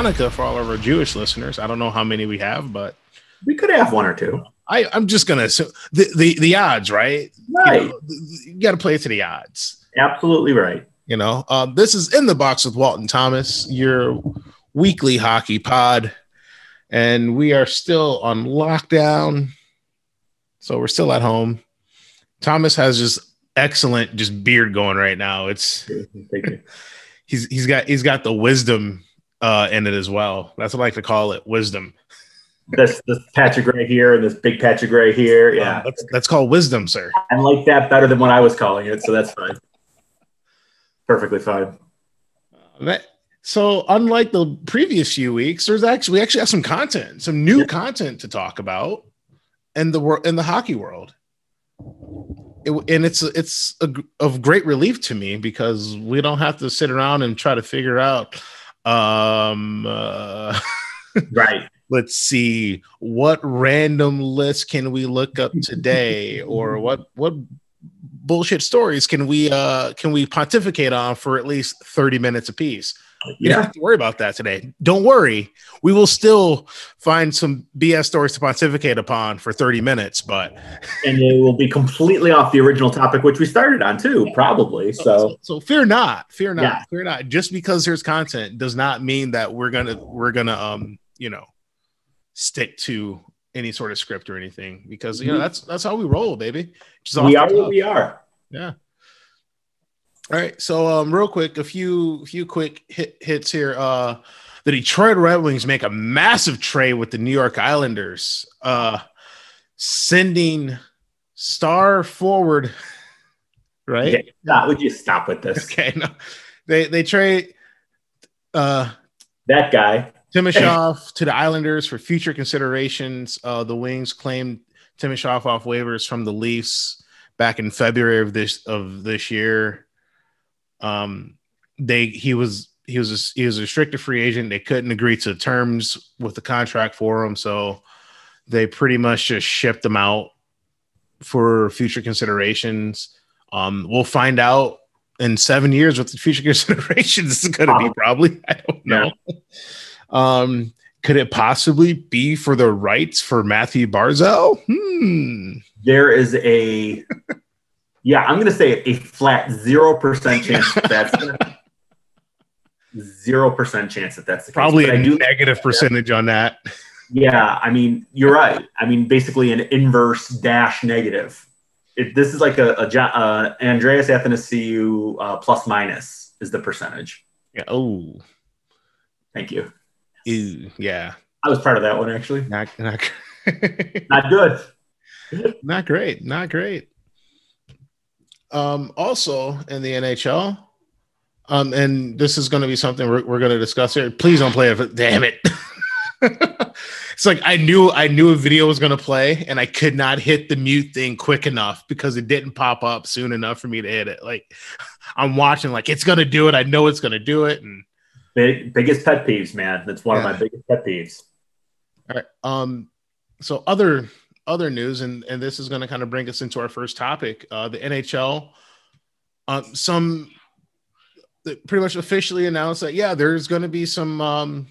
Hanukkah for all of our Jewish listeners. I don't know how many we have, but we could have one or two. I, I'm just gonna assume the, the the odds, right? Right. You, know, you got to play to the odds. Absolutely right. You know, um, this is in the box with Walton Thomas, your weekly hockey pod, and we are still on lockdown, so we're still at home. Thomas has just excellent just beard going right now. It's he's he's got he's got the wisdom uh in it as well. That's what I like to call it, wisdom. this this patch of gray here and this big patch of gray here. Uh, Yeah, that's, that's called wisdom, sir. I like that better than what I was calling it, so that's fine. Perfectly fine. That- so unlike the previous few weeks, there's actually we actually have some content, some new Yeah. content to talk about in the world in the hockey world. It- and it's it's a, of great relief to me because we don't have to sit around and try to figure out um uh, Right. let's see. What random list can we look up today? Or what what bullshit stories can we uh can we pontificate on for at least 30 minutes apiece you don't have to worry about that today don't worry we will still find some bs stories to pontificate upon for 30 minutes but And it will be completely off the original topic, which we started on too, probably. So so, so fear not fear not Yeah. fear not just because there's content does not mean that we're gonna we're gonna um you know stick to any sort of script or anything because you know Mhm. that's that's how we roll baby Just we are what we are. yeah all right so um real quick a few few quick hit, hits here uh the detroit red wings make a massive trade with the new york islanders uh sending star forward right Yeah, stop. Would you stop with this? Okay, no, they they trade uh That guy. Timashov to the Islanders for future considerations. Uh, the Wings claimed Timashov off waivers from the Leafs back in February of this of this year. Um, they he was he was a, he was a restricted free agent. They couldn't agree to terms with the contract for him, so they pretty much just shipped him out for future considerations. Um, we'll find out in seven years what the future considerations is going to be. Probably, I don't know. Um, could it possibly be for the rights for Mathew Barzal? Hmm. There is a yeah, I'm gonna say a flat zero percent chance that that's zero percent chance that that's the case. Probably But a I do negative percentage on that. Yeah, I mean, you're right. I mean, basically an inverse dash negative. If this is like a, a Jo- uh, Andreas Athanasiou uh, plus minus is the percentage. Yeah. Oh, Thank you. ew, yeah. I was part of that one actually. Not not Not good. not great. Not great. Um, also in the NHL, um, and this is going to be something we're, we're going to discuss here. Please don't play it. Damn it. it's like I knew I knew a video was going to play, and I could not hit the mute thing quick enough because it didn't pop up soon enough for me to hit it. Like I'm watching, like it's going to do it. I know it's going to do it, and Big, biggest pet peeves, man. That's one Yeah. of my biggest pet peeves. All right. Um, so other other news, and and this is going to kind of bring us into our first topic. Uh, the NHL, um, some pretty much officially announced that yeah, there's going to be some. Um,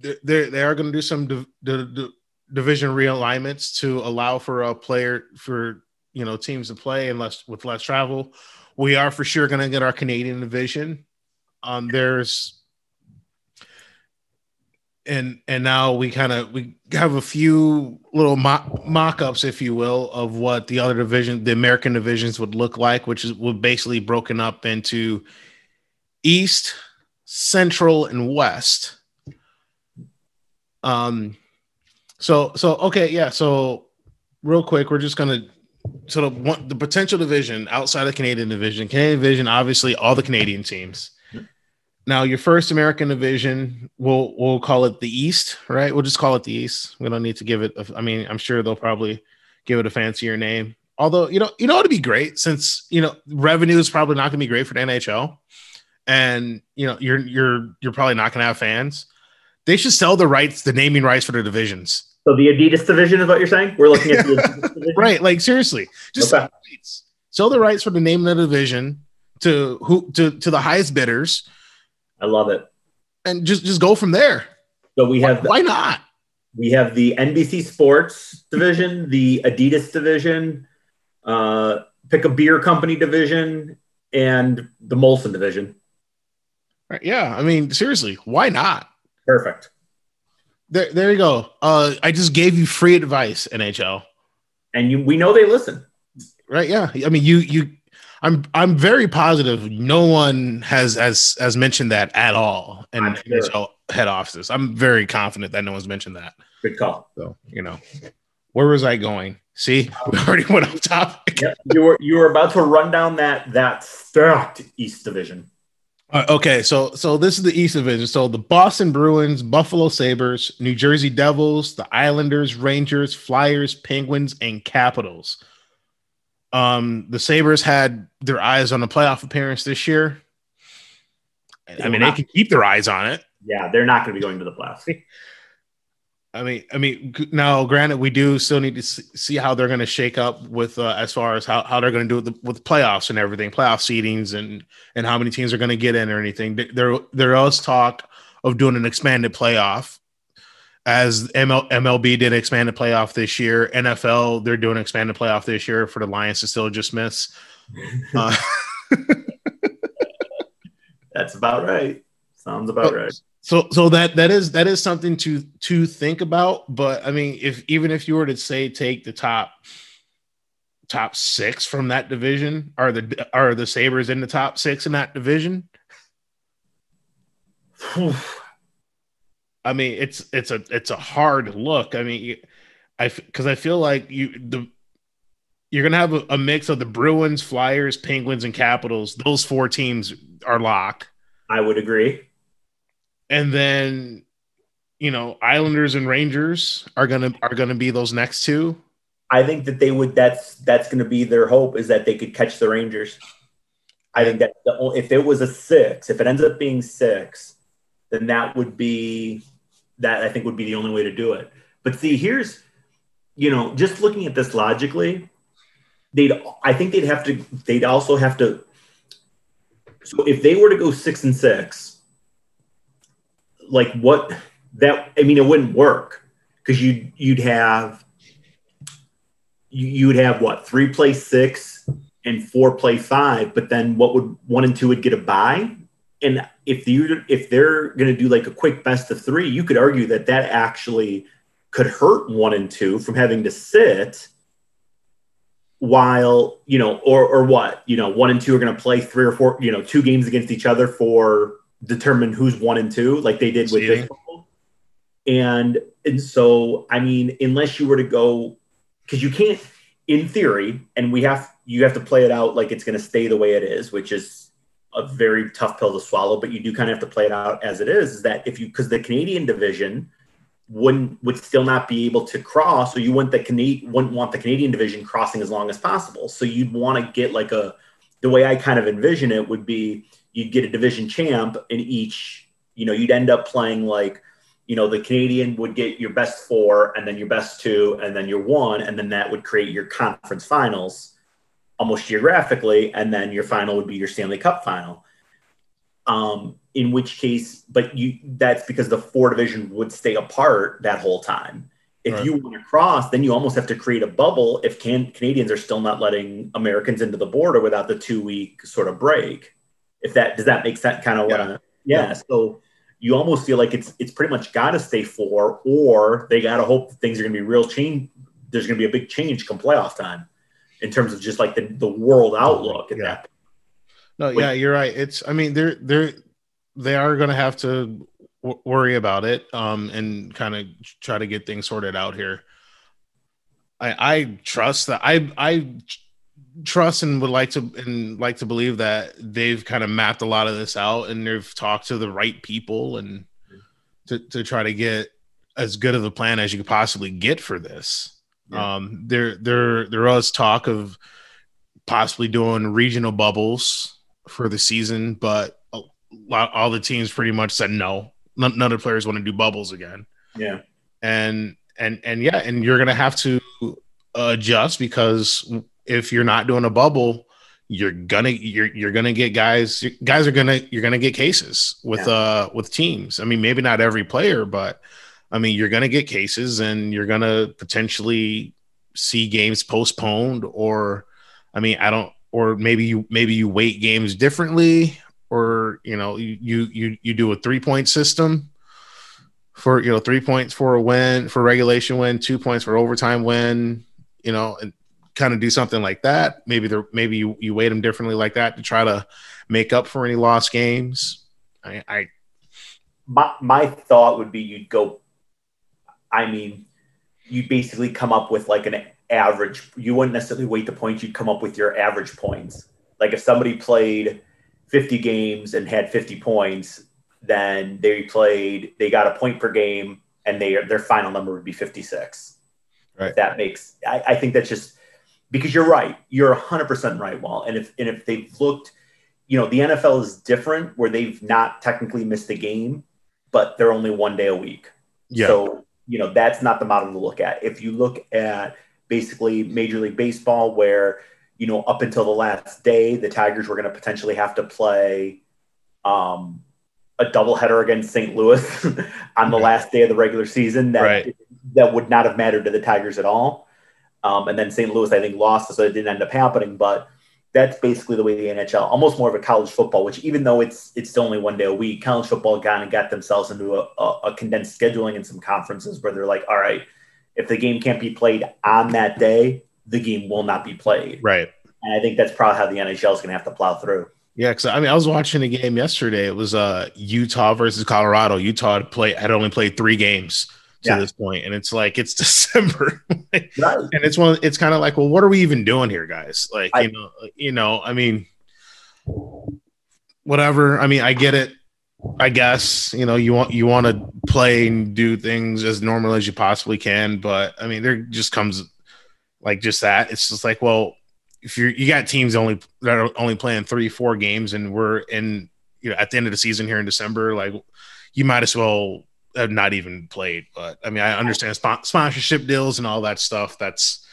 they they are going to do some div- div- div- division realignments to allow for a player for you know teams to play and less with less travel. We are for sure going to get our Canadian division. Um, there's and and now we kind of we have a few little mo- mock-ups if you will of what the other division the american divisions would look like which is would basically broken up into east central and west. Um so so okay yeah so real quick we're just gonna sort of one the potential division outside of canadian division. Canadian division obviously all the canadian teams now, your first American division, we'll we'll call it the East, right? We'll just call it the East. We don't need to give it. A, I mean, I'm sure they'll probably give it a fancier name. Although, you know, you know, it'd be great since you know revenue is probably not going to be great for the NHL, and you know, you're you're you're probably not going to have fans. They should sell the rights, the naming rights for the divisions, So the Adidas division is what you're saying? We're looking at the Adidas division? right? Like seriously, just Okay. sell the rights. Sell the rights for the name of the division to who to to the highest bidders. I love it. And just just go from there. So we have why, why not? We have the NBC Sports division, the Adidas division, uh, pick a beer company division, and the Molson division. Right, yeah, I mean, seriously, why not? Perfect. There, there you go. Uh, I just gave you free advice, NHL, and you, we know they listen. Right? Yeah. I mean, you, you. I'm, I'm very positive. No one has has has mentioned that at all in NHL head offices. I'm very confident that no one's mentioned that. Good call. So you know, where was I going? See, we already went off topic. Yep. You were you were about to run down that that stacked East Division. Uh, okay, so so this is the East Division. So the Boston Bruins, Buffalo Sabres, New Jersey Devils, the Islanders, Rangers, Flyers, Penguins, and Capitals. Um, the Sabres had their eyes on a playoff appearance this year. I mean, they can keep their eyes on it. Yeah, they're not going to be going to the playoffs. I mean, I mean, now, granted, we do still need to see how they're going to shake up with uh, as far as how, how they're going to do with, the, with playoffs and everything, playoff seedings, and and how many teams are going to get in or anything. There, there is talk of doing an expanded playoff, as ML, MLB did expand expanded playoff this year. NFL, they're doing expanded playoff this year for the Lions to still just miss. Uh, That's about right. Sounds about right. So so that that is that is something to to think about. But I mean, if even if you were to say take the top top six from that division, are the are the Sabres in the top six in that division? I mean, it's it's a it's a hard look. I mean, I because I feel like you the you're gonna have a, a, mix of the Bruins, Flyers, Penguins, and Capitals. Those four teams are locked. I would agree and then you know Islanders and Rangers are gonna are gonna be those next two. I think that they would. That's that's going to be their hope is that they could catch the Rangers. I think that the, if it was a six, if it ends up being six, then that would be that I think would be the only way to do it. But see, here's you know, just looking at this logically, they'd I think they'd have to they'd also have to. So if they were to go six and six, like what that I mean, it wouldn't work because you you'd have you would have what three play six and four play five, but then what would one and two would get a buy? And if you if they're going to do like a quick best of three, you could argue that that actually could hurt one and two from having to sit while you know or or what you know one and two are going to play three or four you know two games against each other for determine who's one and two, like they did with this. And and so I mean, unless you were to go, because you can't, in theory, and we have you have to play it out like it's going to stay the way it is, which is a very tough pill to swallow. But you do kind of have to play it out as it is. Is that if you because the Canadian division wouldn't would still not be able to cross, so you want the Canadian wouldn't want the Canadian division crossing as long as possible. So you'd want to get like a the way I kind of envision it would be you'd get a division champ in each, you know, you'd end up playing like, you know, the Canadian would get your best four and then your best two and then your one. And then that would create your conference finals almost geographically. And then your final would be your Stanley Cup final. Um, in which case, but you that's because the four division would stay apart that whole time. If right. you want to cross, then you almost have to create a bubble if can, Canadians are still not letting Americans into the border without the two week sort of break. If that does that make sense? Kind of yeah. what I yeah. yeah. So you almost feel like it's it's pretty much got to stay four, or they got to hope things are going to be real change. There's going to be a big change come playoff time in terms of just like the, the world outlook at yeah. that. No, yeah, you're right. It's I mean they're they're they are going to have to w- worry about it um and kind of try to get things sorted out here. I I trust that I I trust and would like to and like to believe that they've kind of mapped a lot of this out and they've talked to the right people and to, to try to get as good of a plan as you could possibly get for this. Yeah. Um, there there there was talk of possibly doing regional bubbles for the season, but a lot, all the teams pretty much said no. None, none of the players want to do bubbles again. Yeah, and and and yeah, and you're gonna have to adjust because if you're not doing a bubble, you're gonna you're you're gonna get guys guys are gonna you're gonna get cases with yeah. uh with teams. I mean, maybe not every player, but I mean, you're gonna get cases and you're gonna potentially see games postponed or I mean, I don't or maybe you maybe you weight games differently or you know you you you do a three point system for you know three points for a win for regulation win two points for overtime win you know and kind of do something like that. Maybe there maybe you, you weight them differently like that to try to make up for any lost games. I, I my, my thought would be you'd go i mean you basically come up with like an average you wouldn't necessarily weight the points you'd come up with your average points like if somebody played 50 games and had 50 points, then they played, they got a point per game and they, their final number would be 56. Right. That makes, I, I think that's just because you're right. You're 100% right, Walt. And if, and if they've looked, you know, the NFL is different where they've not technically missed a game, but they're only one day a week. Yeah. So, you know, that's not the model to look at. If you look at basically Major League Baseball, where you know, up until the last day, the Tigers were going to potentially have to play um, a doubleheader against St. Louis on the right. last day of the regular season. That right. that would not have mattered to the Tigers at all. Um, and then St. Louis, I think, lost, so it didn't end up happening. But that's basically the way the NHL, almost more of a college football, which even though it's it's still only one day a week, college football kind of got themselves into a, a, a condensed scheduling and some conferences where they're like, all right, if the game can't be played on that day, the game will not be played. Right. And I think that's probably how the NHL is going to have to plow through. Yeah, because I mean, I was watching a game yesterday. It was uh Utah versus Colorado. Utah had play had only played three games to yeah. this point, and it's like it's December, right. and it's one. It's kind of like, well, what are we even doing here, guys? Like, I, you know, you know, I mean, whatever. I mean, I get it. I guess you know you want you want to play and do things as normal as you possibly can, but I mean, there just comes like just that. It's just like, well, if you're you got teams only that are only playing three, four games, and we're in you know at the end of the season here in December, like you might as well have not even played. But I mean, I understand sponsorship deals and all that stuff. That's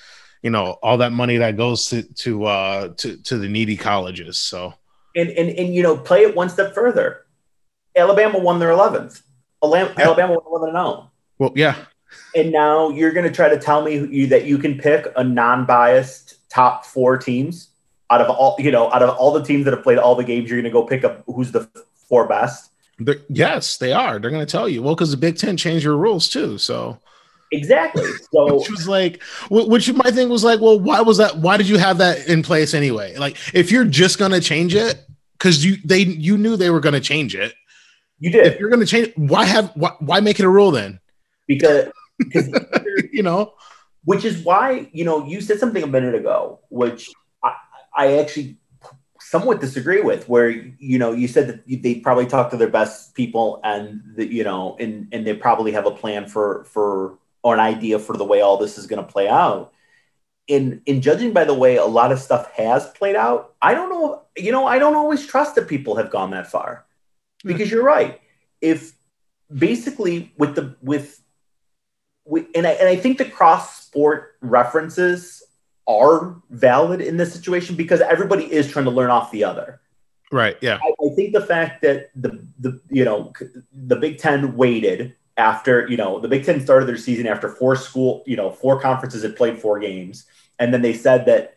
you know all that money that goes to to uh to to the needy colleges. So and and and you know play it one step further. Alabama won their eleventh. Alabama yeah. won eleven and zero. Oh. Well, yeah. And now you're going to try to tell me you, that you can pick a non-biased top four teams out of all you know out of all the teams that have played all the games you're going to go pick up who's the four best They're, yes they are. They're going to tell you. Well because the big ten changed your rules too so. Exactly. So which was like which my thing was like well why was that why did you have that in place anyway? Like if you're just going to change it because you they you knew they were going to change it. You did. If you're going to change why have why, why make it a rule then? Because you know? Which is why you know you said something a minute ago which i, I actually somewhat disagree with where you know you said that they probably talk to their best people and that you know and and they probably have a plan for for or an idea for the way all this is going to play out. In in judging by the way a lot of stuff has played out i don't know you know i don't always trust that people have gone that far. Hmm. because you're right. If basically with the with we, and I, and I think the cross sport references are valid in this situation because everybody is trying to learn off the other. Right. Yeah. I, I, think the fact that the the you know the Big Ten waited after you know the Big Ten started their season after four school you know four conferences had played four games and then they said that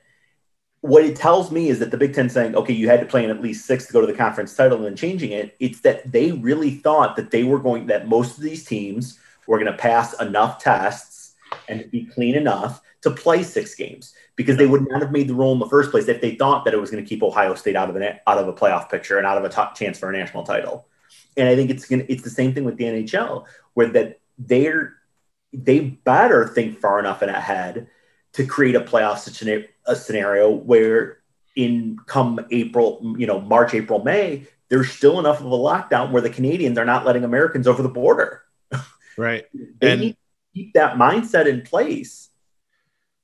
what it tells me is that the Big Ten saying okay you had to play in at least six to go to the conference title and then changing it it's that they really thought that they were going that most of these teams were going to pass enough tests and be clean enough to play six games because they would not have made the rule in the first place if they thought that it was going to keep Ohio State out of an out of a playoff picture and out of a top chance for a national title. And I think it's going it's the same thing with the NHL where that they're they better think far enough in ahead to create a playoff a scenario where in come April, you know, March, April, May, there's still enough of a lockdown where the Canadians are not letting Americans over the border. Right. They and, need to keep that mindset in place.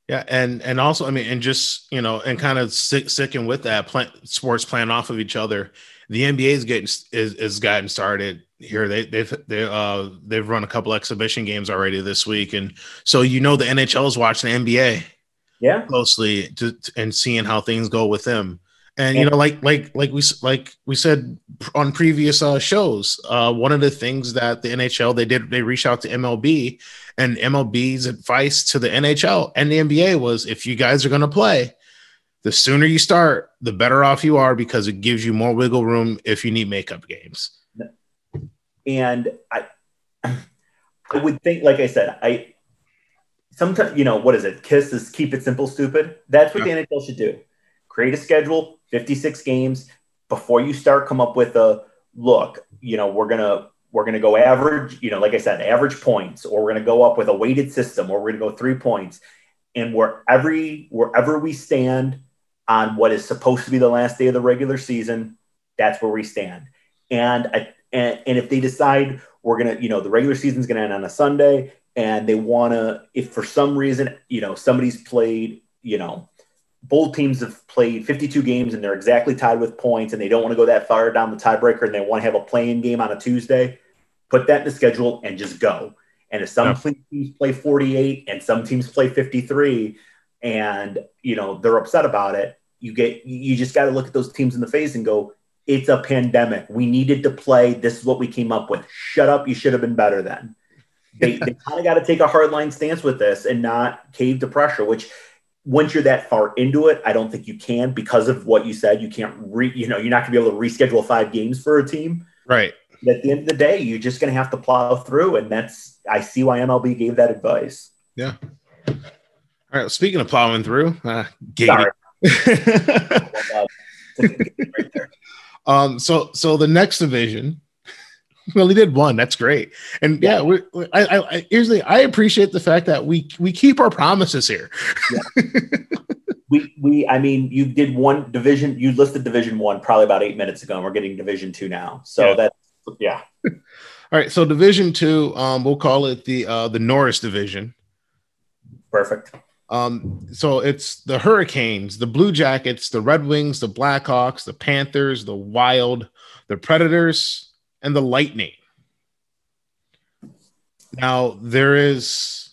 Yeah, and and also, I mean, and just you know, and kind of sick, sticking with that, plan, sports playing off of each other. The NBA is getting is, is gotten started here. They they've they uh they've run a couple exhibition games already this week, and so you know the NHL is watching the NBA, yeah, closely to, to and seeing how things go with them. And you know, like like like we like we said on previous uh, shows, uh, one of the things that the NHL they did they reached out to MLB, and MLB's advice to the NHL and the NBA was if you guys are going to play, the sooner you start, the better off you are because it gives you more wiggle room if you need makeup games. And I, I would think, like I said, I sometimes you know what is it? Kiss is keep it simple, stupid. That's what yeah. the NHL should do. Create a schedule, 56 games. Before you start, come up with a look. You know, we're gonna we're gonna go average. You know, like I said, average points, or we're gonna go up with a weighted system, or we're gonna go three points. And where every wherever we stand on what is supposed to be the last day of the regular season, that's where we stand. And I, and, and if they decide we're gonna, you know, the regular season's gonna end on a Sunday, and they wanna, if for some reason, you know, somebody's played, you know, both teams have played 52 games and they're exactly tied with points and they don't want to go that far down the tiebreaker and they want to have a playing game on a Tuesday, put that in the schedule and just go. And if some yeah. teams play 48 and some teams play 53 and you know they're upset about it, you get you just got to look at those teams in the face and go, it's a pandemic. We needed to play. This is what we came up with. Shut up. You should have been better then. They, they kind of got to take a hardline stance with this and not cave to pressure, which once you're that far into it, I don't think you can because of what you said. You can't re, you know, you're not gonna be able to reschedule five games for a team. Right. At the end of the day, you're just gonna have to plow through, and that's I see why MLB gave that advice. Yeah. All right. Speaking of plowing through, uh, Sorry. um. So so the next division well, he did one. That's great. And yeah, we, I, I, I usually I appreciate the fact that we we keep our promises here. yeah. we we I mean, you did one division. You listed Division One probably about eight minutes ago, and we're getting Division Two now. So yeah. that's yeah. All right. So Division Two, um, we'll call it the uh, the Norris Division. Perfect. Um, so it's the Hurricanes, the Blue Jackets, the Red Wings, the Blackhawks, the Panthers, the Wild, the Predators, and the Lightning. Now there is,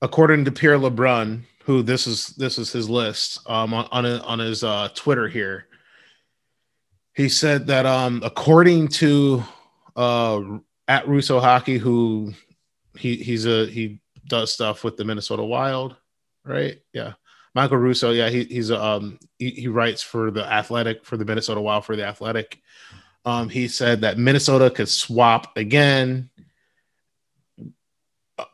according to Pierre LeBrun, who this is this is his list um, on on, on his uh, Twitter here. He said that um, according to uh, at Russo Hockey, who he he's a he does stuff with the Minnesota Wild, right? Yeah, Michael Russo. Yeah, he, he's um he, he writes for the Athletic for the Minnesota Wild for the Athletic. Um, he said that Minnesota could swap again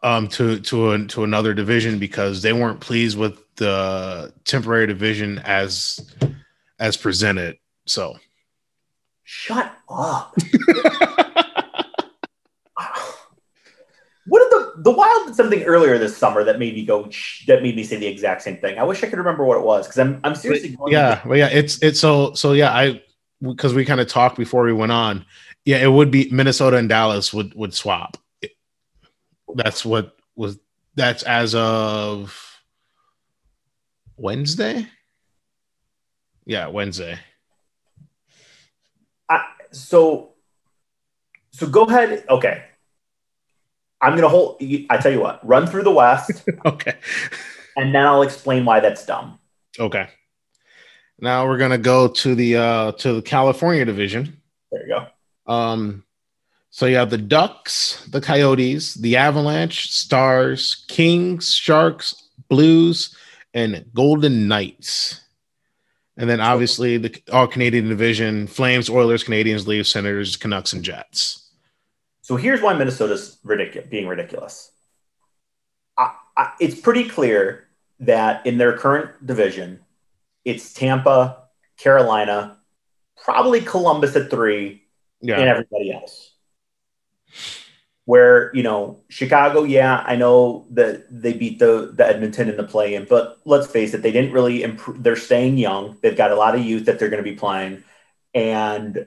um, to to a, to another division because they weren't pleased with the temporary division as as presented. So, shut up. what did the the Wild did something earlier this summer that made me go that made me say the exact same thing. I wish I could remember what it was because I'm I'm seriously. yeah, well, yeah, it's it's so so yeah. I because we kind of talked before we went on. Yeah, it would be Minnesota and Dallas would would swap. That's what was that's as of Wednesday. Yeah, Wednesday. I, so so go ahead. Okay. I'm gonna hold I tell you what, run through the West. okay. And then I'll explain why that's dumb. Okay. Now we're gonna go to the uh to the California division. There you go. Um so you have the Ducks, the Coyotes, the Avalanche, Stars, Kings, Sharks, Blues, and Golden Knights. And then obviously the all Canadian division, Flames, Oilers, Canadiens, Leafs, Senators, Canucks, and Jets. So here's why Minnesota's ridiculous, being ridiculous. I, I, it's pretty clear that in their current division, it's Tampa, Carolina, probably Columbus at three, yeah. and everybody else. Where you know Chicago, yeah, I know that they beat the the Edmonton in the play-in, but let's face it, they didn't really improve. They're staying young. They've got a lot of youth that they're going to be playing, and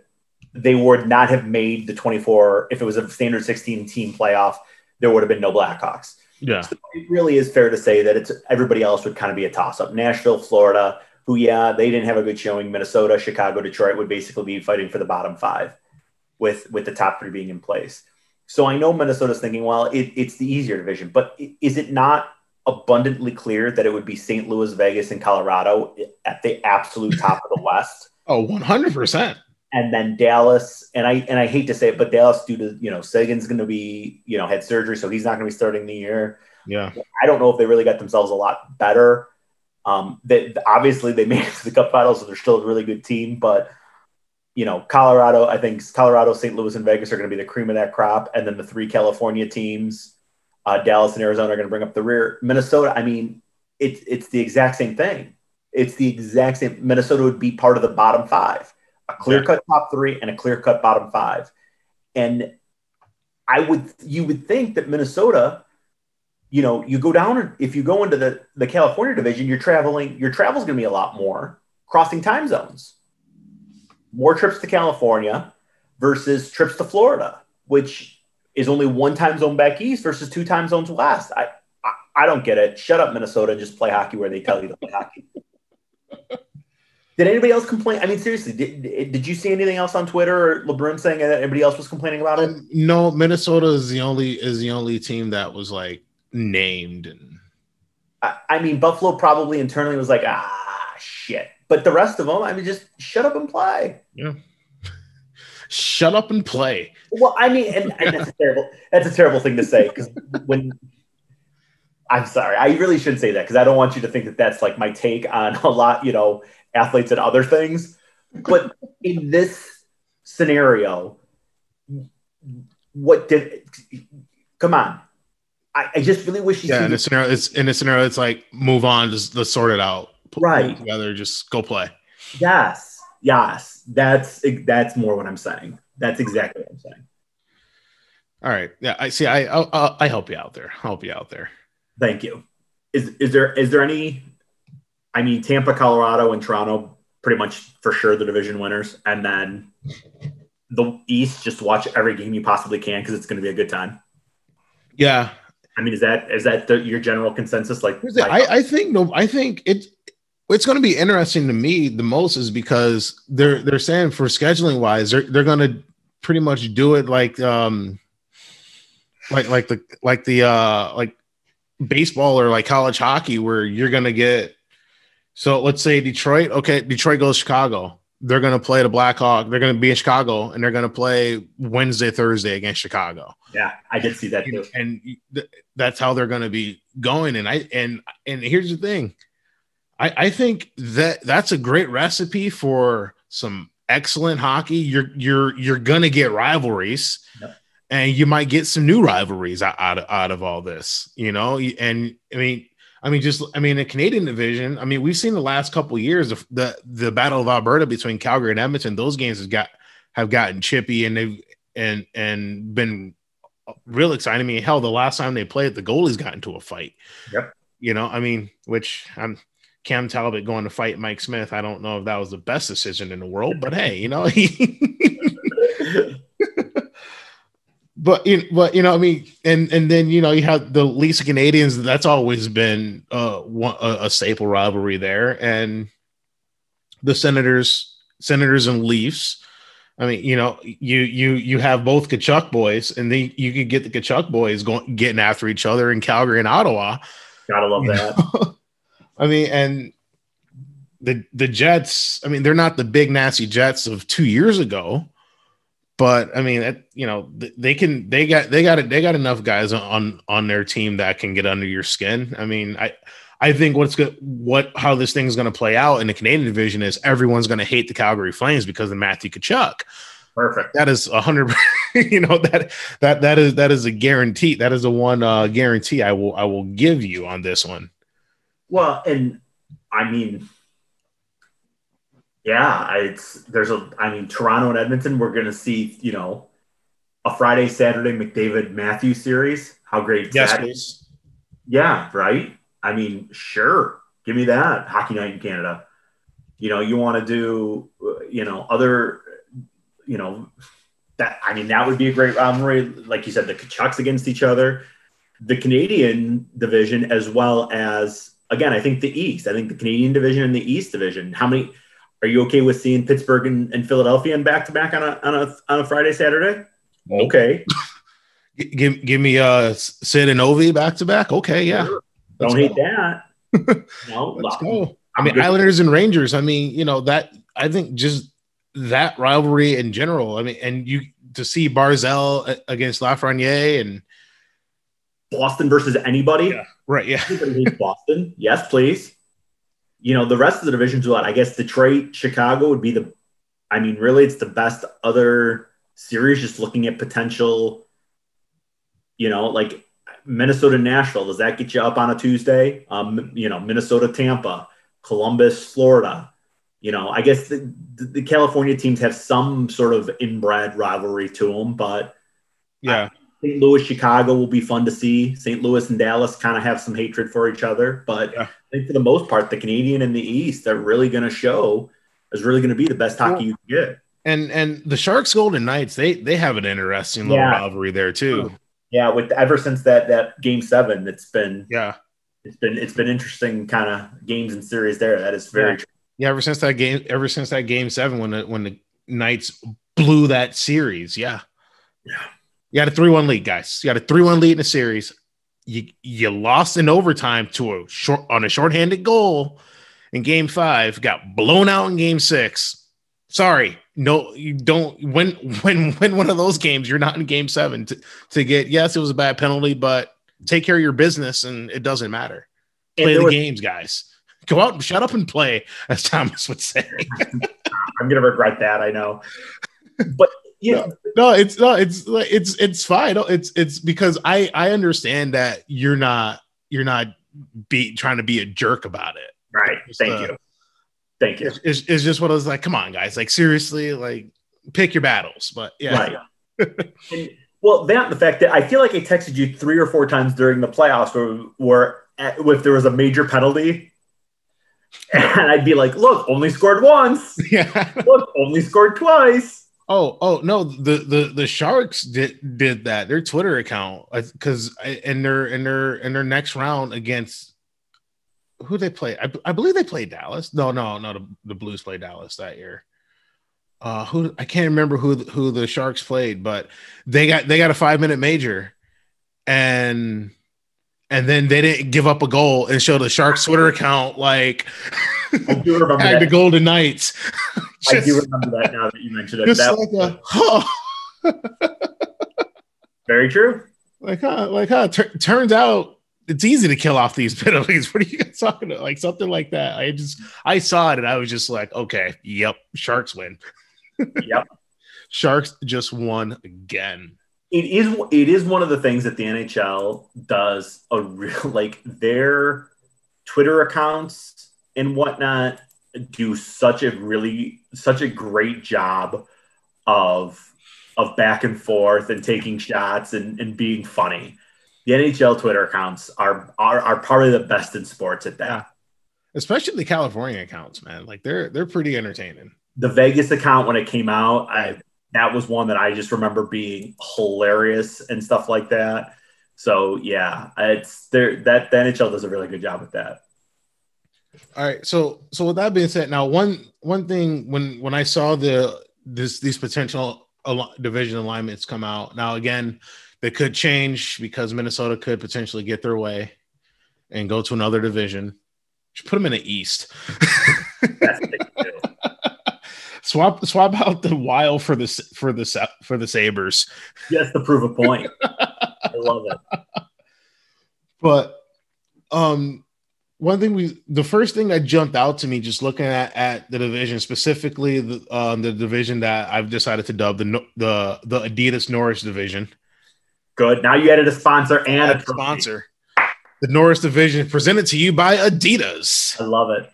they would not have made the 24 if it was a standard 16 team playoff. There would have been no Blackhawks. Yeah, so it really is fair to say that it's everybody else would kind of be a toss up. Nashville, Florida, who, yeah, they didn't have a good showing. Minnesota, Chicago, Detroit would basically be fighting for the bottom five with, with the top three being in place. So I know Minnesota's thinking, well, it, it's the easier division, but is it not abundantly clear that it would be St. Louis, Vegas, and Colorado at the absolute top of the West. Oh, 100%. And then Dallas, and I and I hate to say it, but Dallas, due to you know Seguin's going to be you know had surgery, so he's not going to be starting the year. Yeah, I don't know if they really got themselves a lot better. Um, they obviously they made it to the Cup final, so they're still a really good team. But you know, Colorado, I think Colorado, St. Louis, and Vegas are going to be the cream of that crop, and then the three California teams, uh, Dallas and Arizona, are going to bring up the rear. Minnesota, I mean, it's it's the exact same thing. It's the exact same. Minnesota would be part of the bottom five, a clear cut top three and a clear cut bottom five, and I would you would think that Minnesota you know, you go down if you go into the the California division, you're traveling. Your travel's going to be a lot more, crossing time zones, more trips to California versus trips to Florida, which is only one time zone back east versus two time zones west. I I, I don't get it. Shut up, Minnesota, just play hockey where they tell you to play hockey. Did anybody else complain? I mean, seriously, did, did you see anything else on Twitter or LeBrun saying that anybody else was complaining about it? Um, no, Minnesota is the only is the only team that was like named and I, I mean Buffalo probably internally was like ah shit but the rest of them I mean just shut up and play yeah shut up and play well I mean and, and that's a terrible that's a terrible thing to say because when I'm sorry I really shouldn't say that because I don't want you to think that that's like my take on a lot you know athletes and other things but in this scenario what did come on I, I just really wish. Yeah, in a scenario, it's in a scenario, it's like move on, just let's sort it out. Right together, just go play. Yes, yes, that's that's more what I'm saying. That's exactly what I'm saying. All right, yeah, I see. I I I help you out there. I'll help you out there. Thank you. Is is there is there any? I mean, Tampa, Colorado, and Toronto, pretty much for sure the division winners, and then the East. Just watch every game you possibly can because it's going to be a good time. Yeah, I mean, is that is that the, your general consensus? Like, I, I think no, I think it's it's going to be interesting to me the most is because they're they're saying for scheduling wise, they're they're going to pretty much do it like um like like the like the uh like baseball or like college hockey where you're going to get so let's say Detroit, okay, Detroit goes Chicago they're going to play the Blackhawk. They're going to be in Chicago and they're going to play Wednesday, Thursday against Chicago. Yeah, I did see that too. And, and th- that's how they're going to be going. And I and and here's the thing, I I think that that's a great recipe for some excellent hockey. You're you're you're going to get rivalries. Yep. And you might get some new rivalries out, out, out of all this, you know. And I mean, I mean, just I mean, the Canadian division. I mean, we've seen the last couple years the, the the Battle of Alberta between Calgary and Edmonton. Those games have got have gotten chippy and they've and and been real exciting. I mean, hell, the last time they played, the goalies got into a fight. Yep. You know, I mean, which I'm Cam Talbot going to fight Mike Smith. I don't know if that was the best decision in the world, but hey, you know, he but you but you know I mean? And and then you know you have the Leafs Canadiens that's always been uh one, a, a, staple rivalry there. And the Senators Senators and Leafs I mean you know you you you have both Tkachuk boys and then you could get the Tkachuk boys going getting after each other in Calgary and Ottawa. Gotta love that. I mean and the the Jets I mean they're not the big nasty Jets of 2 years ago but I mean, it, you know, they can they got they got it they got enough guys on on their team that can get under your skin. I mean, I I think what's good what how this thing's going to play out in the Canadian division is everyone's going to hate the Calgary Flames because of Matthew Tkachuk. Perfect. That is a hundred. You know that that that is that is a guarantee. That is the one uh, guarantee I will I will give you on this one. Well, and I mean, yeah, it's there's a I mean Toronto and Edmonton. We're gonna see you know a Friday Saturday McDavid Matthew series. How great yes, that is. Yeah, right. I mean, sure, give me that hockey night in Canada. You know, you want to do you know other you know that I mean that would be a great rivalry. Like you said, the Tkachuks against each other, the Canadian division as well as again. I think the East. I think the Canadian division and the East division. How many? Are you okay with seeing Pittsburgh and, and Philadelphia and back to back on a on a on a Friday Saturday? Okay. give give me uh Sid and Ovi back to back. Okay, yeah. Sure. Don't hate that. no, let's go. I mean, Islanders and Rangers. I mean, you know that. I think just that rivalry in general. I mean, and you to see Barzal against Lafreniere and Boston versus anybody. Yeah, right. Yeah. Boston. Yes, please. You know, the rest of the divisions, what? I guess Detroit, Chicago would be the, I mean, really, it's the best other series just looking at potential, you know, like Minnesota, Nashville. Does that get you up on a Tuesday? Um, you know, Minnesota, Tampa, Columbus, Florida. You know, I guess the, the California teams have some sort of inbred rivalry to them, but yeah. St. Louis, Chicago will be fun to see. St. Louis and Dallas kind of have some hatred for each other, but yeah. I think for the most part, the Canadian and the East are really going to show is really going to be the best hockey you can get. And and the Sharks Golden Knights, they they have an interesting little yeah. rivalry there too. Yeah, with ever since that that game seven, it's been yeah, it's been it's been interesting kind of games and series there. That is very yeah. true. Yeah, ever since that game, ever since that game seven, when the when the Knights blew that series, yeah, yeah you had a 3 1 lead, guys. You got a 3 1 lead in the series. You, you lost in overtime to a short on a shorthanded goal in game five, got blown out in game six. Sorry, no, you don't when when win one of those games, you're not in game seven to, to get yes, it was a bad penalty, but take care of your business and it doesn't matter. Play the was, games, guys. Go out and shut up and play, as Thomas would say. I'm gonna regret that, I know. But yeah. No, no, it's no, it's it's it's fine. It's it's because I I understand that you're not you're not be trying to be a jerk about it. Right. Thank uh, you. Thank you. It's, it's just what I was like. Come on, guys. Like seriously, like pick your battles. But yeah. Right. and, well, that the fact that I feel like I texted you three or four times during the playoffs where, where if there was a major penalty, and I'd be like, "Look, only scored once. Yeah. Look, only scored twice." Oh, oh no, the the the Sharks did did that. Their Twitter account because in their in their in their next round against who they play. I, I believe they played Dallas. No, no, no. The, the Blues played Dallas that year. Uh, who I can't remember who who the Sharks played, but they got they got a five minute major, and and then they didn't give up a goal and show the Sharks Twitter account like I do remember that. the Golden Knights. just, I do remember that now that you mentioned it. That like a, oh. Very true. Like huh, like huh. Turns out it's easy to kill off these penalties. What are you guys talking about? Like something like that. I just I saw it and I was just like, okay, yep, Sharks win. yep. Sharks just won again it is it is one of the things that the NHL does a real like their Twitter accounts and whatnot do such a really such a great job of of back and forth and taking shots and, and being funny. The NHL Twitter accounts are, are are probably the best in sports at that. Yeah. Especially the California accounts, man. Like they're they're pretty entertaining. The Vegas account when it came out, I that was one that I just remember being hilarious and stuff like that. So yeah, it's there that the NHL does a really good job with that. All right, so so with that being said, now one one thing when when I saw the this these potential al- division alignments come out, now again they could change because Minnesota could potentially get their way and go to another division. Just put them in the East. Swap swap out the wild for the for the for the Sabres. Just to prove a point. I love it. But um one thing we the first thing that jumped out to me just looking at, at the division specifically the um, the division that I've decided to dub the the the Adidas Norris division. Good. Now you added a sponsor and a sponsor. The Norris division presented to you by Adidas. I love it.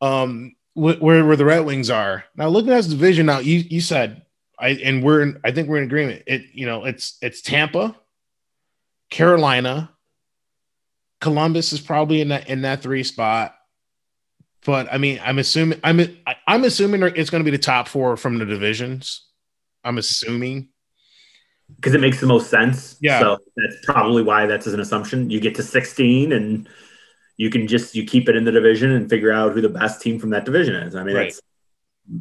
Um where where the Red Wings are now. Looking at this division now, you you said I and we're in, I think we're in agreement. It you know it's it's Tampa, Carolina, Columbus is probably in that in that three spot. But I mean, I'm assuming I'm I'm assuming it's going to be the top four from the divisions. I'm assuming because it makes the most sense. Yeah. So that's probably why that's an assumption. You get to 16 and you can just you keep it in the division and figure out who the best team from that division is. I mean, right. that's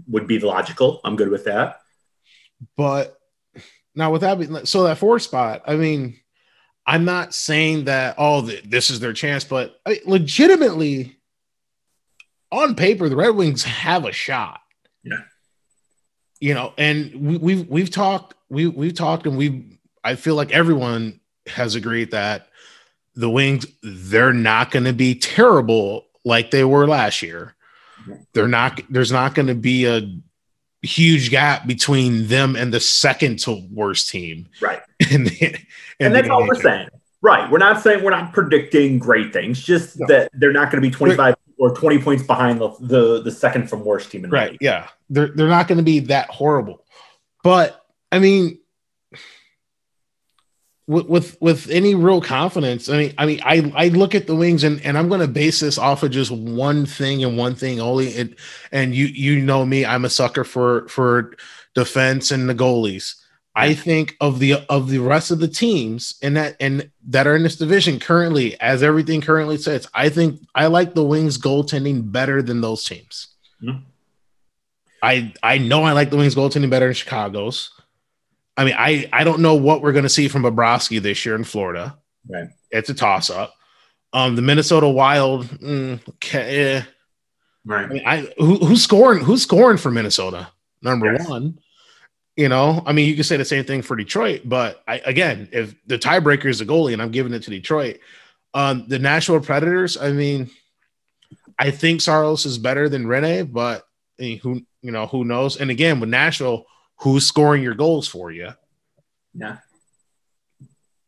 would be logical. I'm good with that. But now with that, so that four spot, I mean, I'm not saying that oh this is their chance, but I, legitimately, on paper, the Red Wings have a shot. Yeah. You know, and we, we've we've talked we we've talked and we I feel like everyone has agreed that the Wings they're not going to be terrible like they were last year. They're not. There's not going to be a huge gap between them and the second to worst team. Right. And, and that's all we're saying. Right. We're not saying we're not predicting great things, just no. that they're not going to be 25 or 20 points behind the, the, the second from worst team in the Right. League. Yeah. They're, they're not going to be that horrible. But I mean, with, with with any real confidence. I mean, I mean, I I look at the wings and and I'm going to base this off of just one thing and one thing only. It, and you you know me, I'm a sucker for for defense and the goalies. I think of the of the rest of the teams in that and that are in this division currently, as everything currently says, I think I like the Wings goaltending better than those teams. Mm-hmm. I I know I like the Wings goaltending better than Chicago's. I mean, I I don't know what we're going to see from Bobrovsky this year in Florida. Right, it's a toss up. Um, the Minnesota Wild, mm, okay, eh. right. I mean, I who, who's scoring? Who's scoring for Minnesota? Number yes. one. You know, I mean, you can say the same thing for Detroit, but I, again, if the tiebreaker is the goalie and I'm giving it to Detroit, um, the Nashville Predators, I mean, I think Saros is better than Rinne, but I mean, who you know who knows? And again, with Nashville, who's scoring your goals for you. Yeah.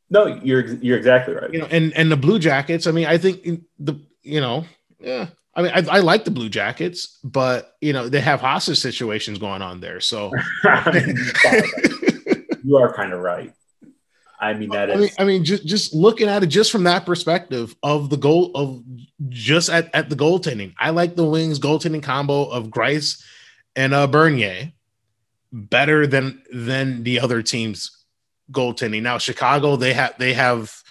No, you're you're exactly right. You know, and and the Blue Jackets. I mean, I think the you know, yeah. I mean, I, I like the Blue Jackets, but you know they have hostage situations going on there. So you are kind of right. I mean that I is. Mean, I mean, just just looking at it just from that perspective of the goal of just at, at the goaltending. I like the Wings goaltending combo of Greiss and uh, Bernier better than than the other teams goaltending. Now Chicago they have they have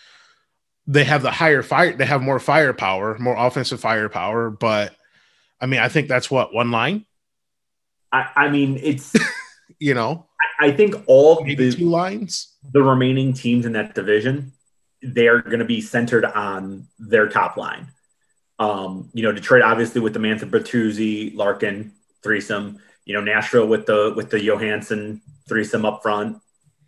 they have the higher fire they have more firepower, more offensive firepower, but I mean I think that's what one line. I, I mean it's you know I, I think all the two lines the remaining teams in that division they are going to be centered on their top line. Um, you know, Detroit obviously with the Mantha Bertuzzi, Larkin threesome you know, Nashville with the with the Johansen threesome up front,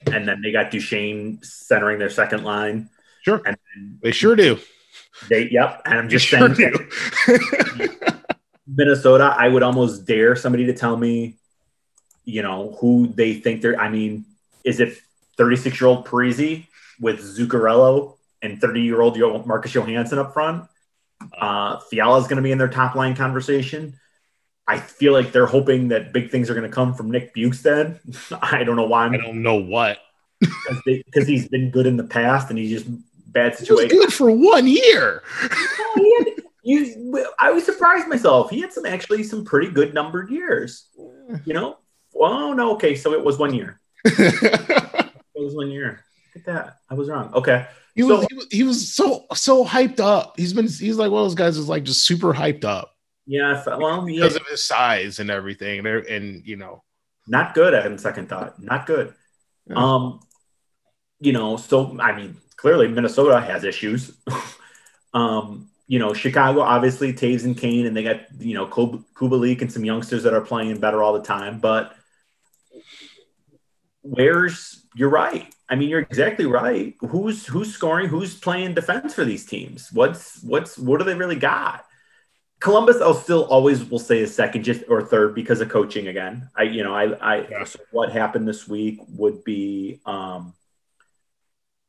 and then they got Duchene centering their second line. Sure, and they sure do. They yep, and I'm just saying. Sure Minnesota, I would almost dare somebody to tell me, you know, who they think they're. I mean, is it 36 year old Parise with Zuccarello and 30 year old Marcus Johansson up front? Uh, Fiala is going to be in their top line conversation. I feel like they're hoping that big things are going to come from Nick Bjugstad. I don't know why. I'm, I do not know what. Because he's been good in the past and he's just bad situation. good for one year. had, you, I was surprised myself. He had some actually some pretty good numbered years. You know? Oh no. Okay, so it was one year. it was one year. Look at that. I was wrong. Okay. He was, so, he was he was so so hyped up. He's been he's like one of those guys who's like just super hyped up. Yeah, well, yeah. because of his size and everything, and, and you know, not good at second thought, not good. Yeah. Um, you know, so I mean, clearly Minnesota has issues. um, you know, Chicago obviously Toews and Kane, and they got you know Kub- Kubalik and some youngsters that are playing better all the time. But where's you're right. I mean, you're exactly right. Who's who's scoring? Who's playing defense for these teams? What's what's what do they really got? Columbus, I'll still always will say a second, just or third because of coaching again. I, you know, I, I, yeah. so what happened this week would be, um,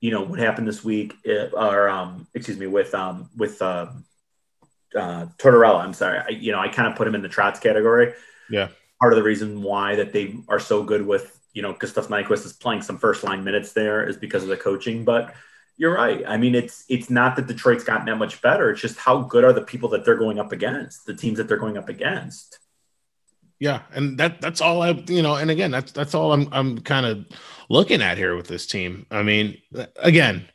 you know, what happened this week, if, or um, excuse me, with um, with uh, uh, Tortorella. I'm sorry, I, you know, I kind of put him in the Trotz category. Yeah, part of the reason why that they are so good with, you know, Gustav Nyquist is playing some first line minutes there is because of the coaching, but you're right. I mean, it's it's not that Detroit's gotten that much better. It's just how good are the people that they're going up against, the teams that they're going up against. Yeah, and that that's all I you know, and again, that's that's all I'm I'm kind of looking at here with this team. I mean, again,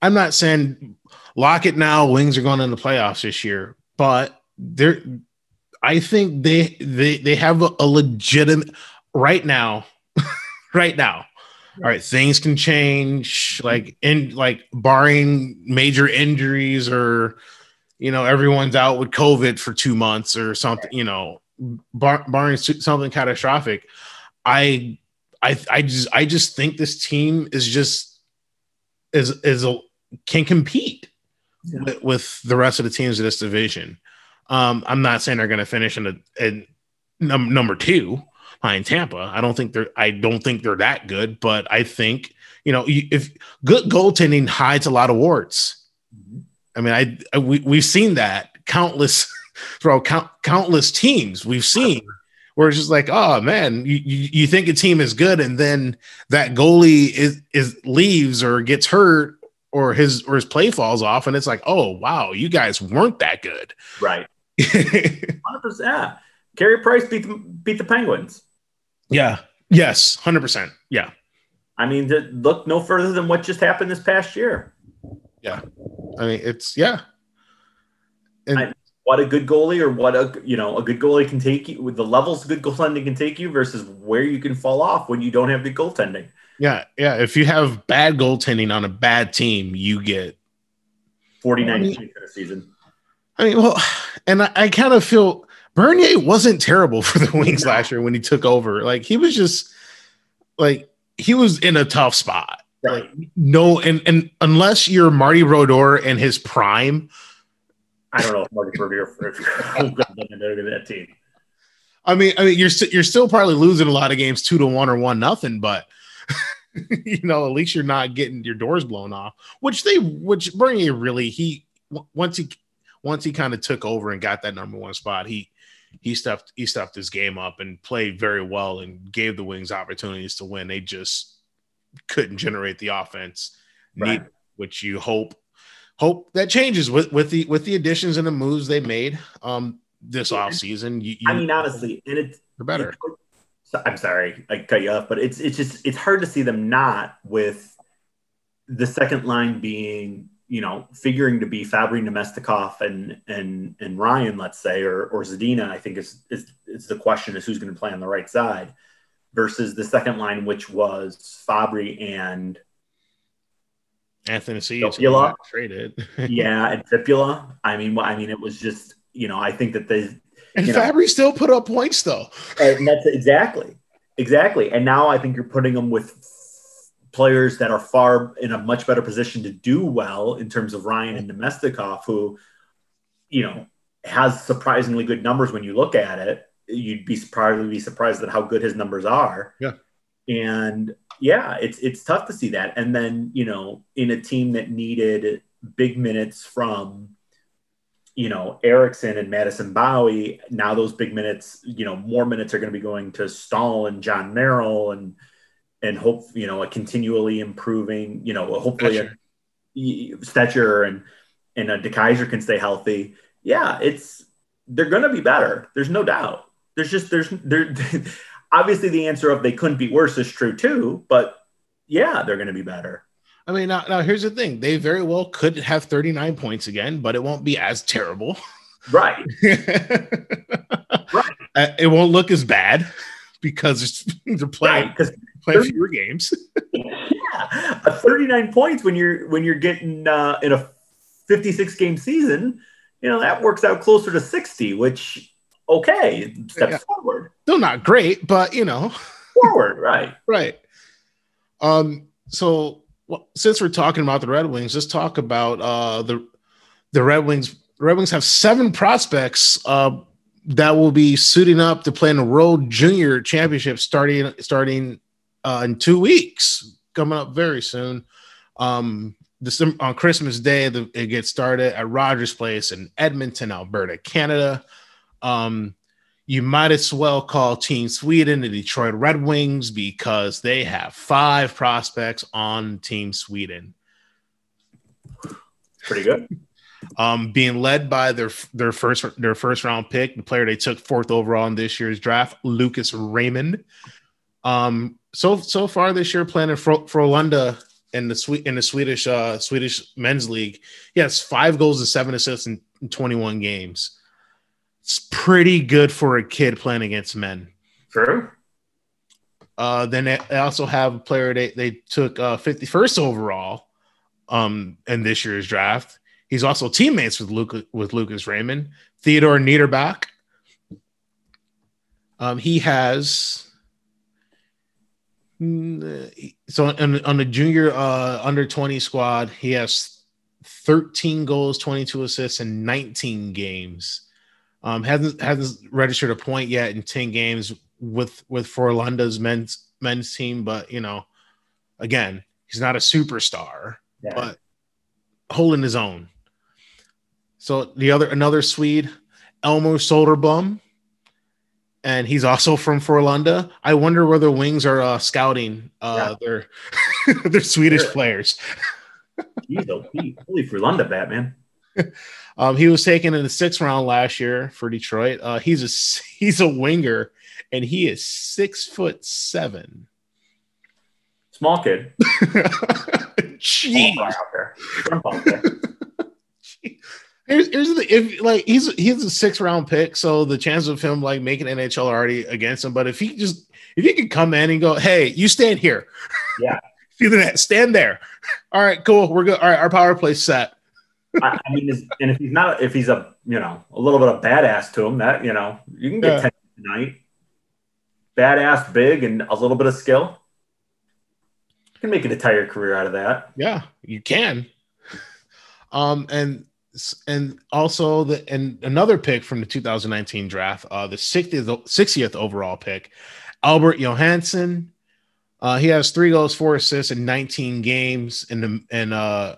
I'm not saying lock it now. Wings are going in the playoffs this year, but they're. I think they they they have a legitimate right now, right now. All right, things can change, like in like barring major injuries or you know everyone's out with COVID for two months or something, you know, bar- barring something catastrophic. I I I just I just think this team is just is is a can compete yeah. with, with, the rest of the teams of this division. Um, I'm not saying they're going to finish in a in num- number two behind Tampa. I don't think they're I don't think they're that good, but I think you know if good goaltending hides a lot of warts. Mm-hmm. I mean, I, I we we've seen that countless throughout count, countless teams. We've seen where it's just like, oh man, you, you, you think a team is good, and then that goalie is is leaves or gets hurt or his or his play falls off, and it's like, oh wow, you guys weren't that good, right? Hundred percent. Carey Price beat the, beat the Penguins. Yeah. Yes. Hundred percent. Yeah. I mean, look no further than what just happened this past year. Yeah. I mean, it's yeah. And I, what a good goalie, or what a you know a good goalie can take you with the levels good goaltending can take you versus where you can fall off when you don't have good goaltending. Yeah, yeah. If you have bad goaltending on a bad team, you get 49 points in a season. I mean, well, and I, I kind of feel Bernier wasn't terrible for the Wings last year when he took over. Like he was just like he was in a tough spot. Right. Like, no, and and unless you're Marty Brodeur in his prime, I don't know if Marty Brodeur for that team. I mean, I mean, you're st- you're still probably losing a lot of games two to one or one nothing, but you know, at least you're not getting your doors blown off. Which they, which Bernier really, he once he once he kind of took over and got that number one spot, he he stepped he stepped his game up and played very well and gave the Wings opportunities to win. They just couldn't generate the offense, right. need, which you hope hope that changes with with the with the additions and the moves they made um this yeah. offseason. You, you, I mean, honestly, and it's better. I'm sorry, I cut you off, but it's it's just it's hard to see them not with the second line being you know, figuring to be Fabbri Namestnikov and and and Ryan, let's say, or or Zadina, I think is is, is the question is who's going to play on the right side versus the second line, which was Fabbri and Anthony C. traded. yeah, and Filppula. I mean, I mean, it was just you know, I think that they and Fabbri still put up points though. and that's exactly, exactly. And now I think you're putting them with players that are far in a much better position to do well in terms of Ryan and Namestnikov, who, you know, has surprisingly good numbers when you look at it. You'd be probably be surprised at how good his numbers are. Yeah. And yeah, it's it's tough to see that. And then, you know, in a team that needed big minutes from you know, Eriksson and Madison Bowey. now those big minutes, you know, more minutes are going to be going to Staal and Jon Merrill and and hope you know a continually improving you know hopefully a, Stecher and and a DeKeyser can stay healthy. Yeah, it's they're going to be better. There's no doubt. There's just there's there. obviously, the answer of they couldn't be worse is true too. But yeah, they're going to be better. I mean, now, now here's the thing: they very well could have 39 points again, but it won't be as terrible. Right. right. Uh, it won't look as bad because they're playing because right, play fewer games. yeah, a 39 points when you're when you're getting uh, in a 56 game season, you know that works out closer to 60, which okay, steps yeah. forward. Still not great, but you know, forward, right, right. Um, so well, since we're talking about the Red Wings, let's talk about uh the the Red Wings. Red Wings have seven prospects uh, that will be suiting up to play in the World Junior Championship starting starting uh, in two weeks, coming up very soon. Um, December, on Christmas Day, the, it gets started at Rogers Place in Edmonton, Alberta, Canada. Um, you might as well call Team Sweden the Detroit Red Wings because they have five prospects on Team Sweden. Pretty good. Um, being led by their their first their first round pick, the player they took fourth overall in this year's draft, Lucas Raymond. Um, so so far this year playing in Frölunda in the sweet in the Swedish uh, Swedish men's league. He has five goals and seven assists in, in 21 games. It's pretty good for a kid playing against men. True. Uh, then they also have a player they, they took uh, 51st overall um, in this year's draft. He's also teammates with Luke with Lucas Raymond, Theodor Niederbach. Um, he has so on, on the junior uh, under 20 squad, he has 13 goals, 22 assists, and 19 games. Um, hasn't hasn't registered a point yet in 10 games with with Frölunda's men's men's team, but you know, again, he's not a superstar, yeah. but holding his own. So the other another Swede, Elmer Soderblom, and he's also from Frölunda. I wonder whether Wings are uh, scouting uh, yeah. their their Swedish sure. players. Holy Frölunda Batman. Um, he was taken in the sixth round last year for Detroit. Uh, he's a he's a winger, and he is six foot seven. Small kid. Jeez. Here's, here's the if like he's he's a six round pick, so the chance of him like making NHL are already against him. But if he just if he could come in and go, hey, you stand here, yeah, stand there. All right, cool, we're good. All right, our power play set. I, I, mean, and if he's not, if he's a you know a little bit of badass to him, that you know you can get yeah. ten tonight. Badass, big, and a little bit of skill. You can make an entire career out of that. Yeah, you can. Um, and and also the and another pick from the 2019 draft, uh, the 60th 60th overall pick, Albert Johansson. Uh, he has three goals, four assists in 19 games in the in uh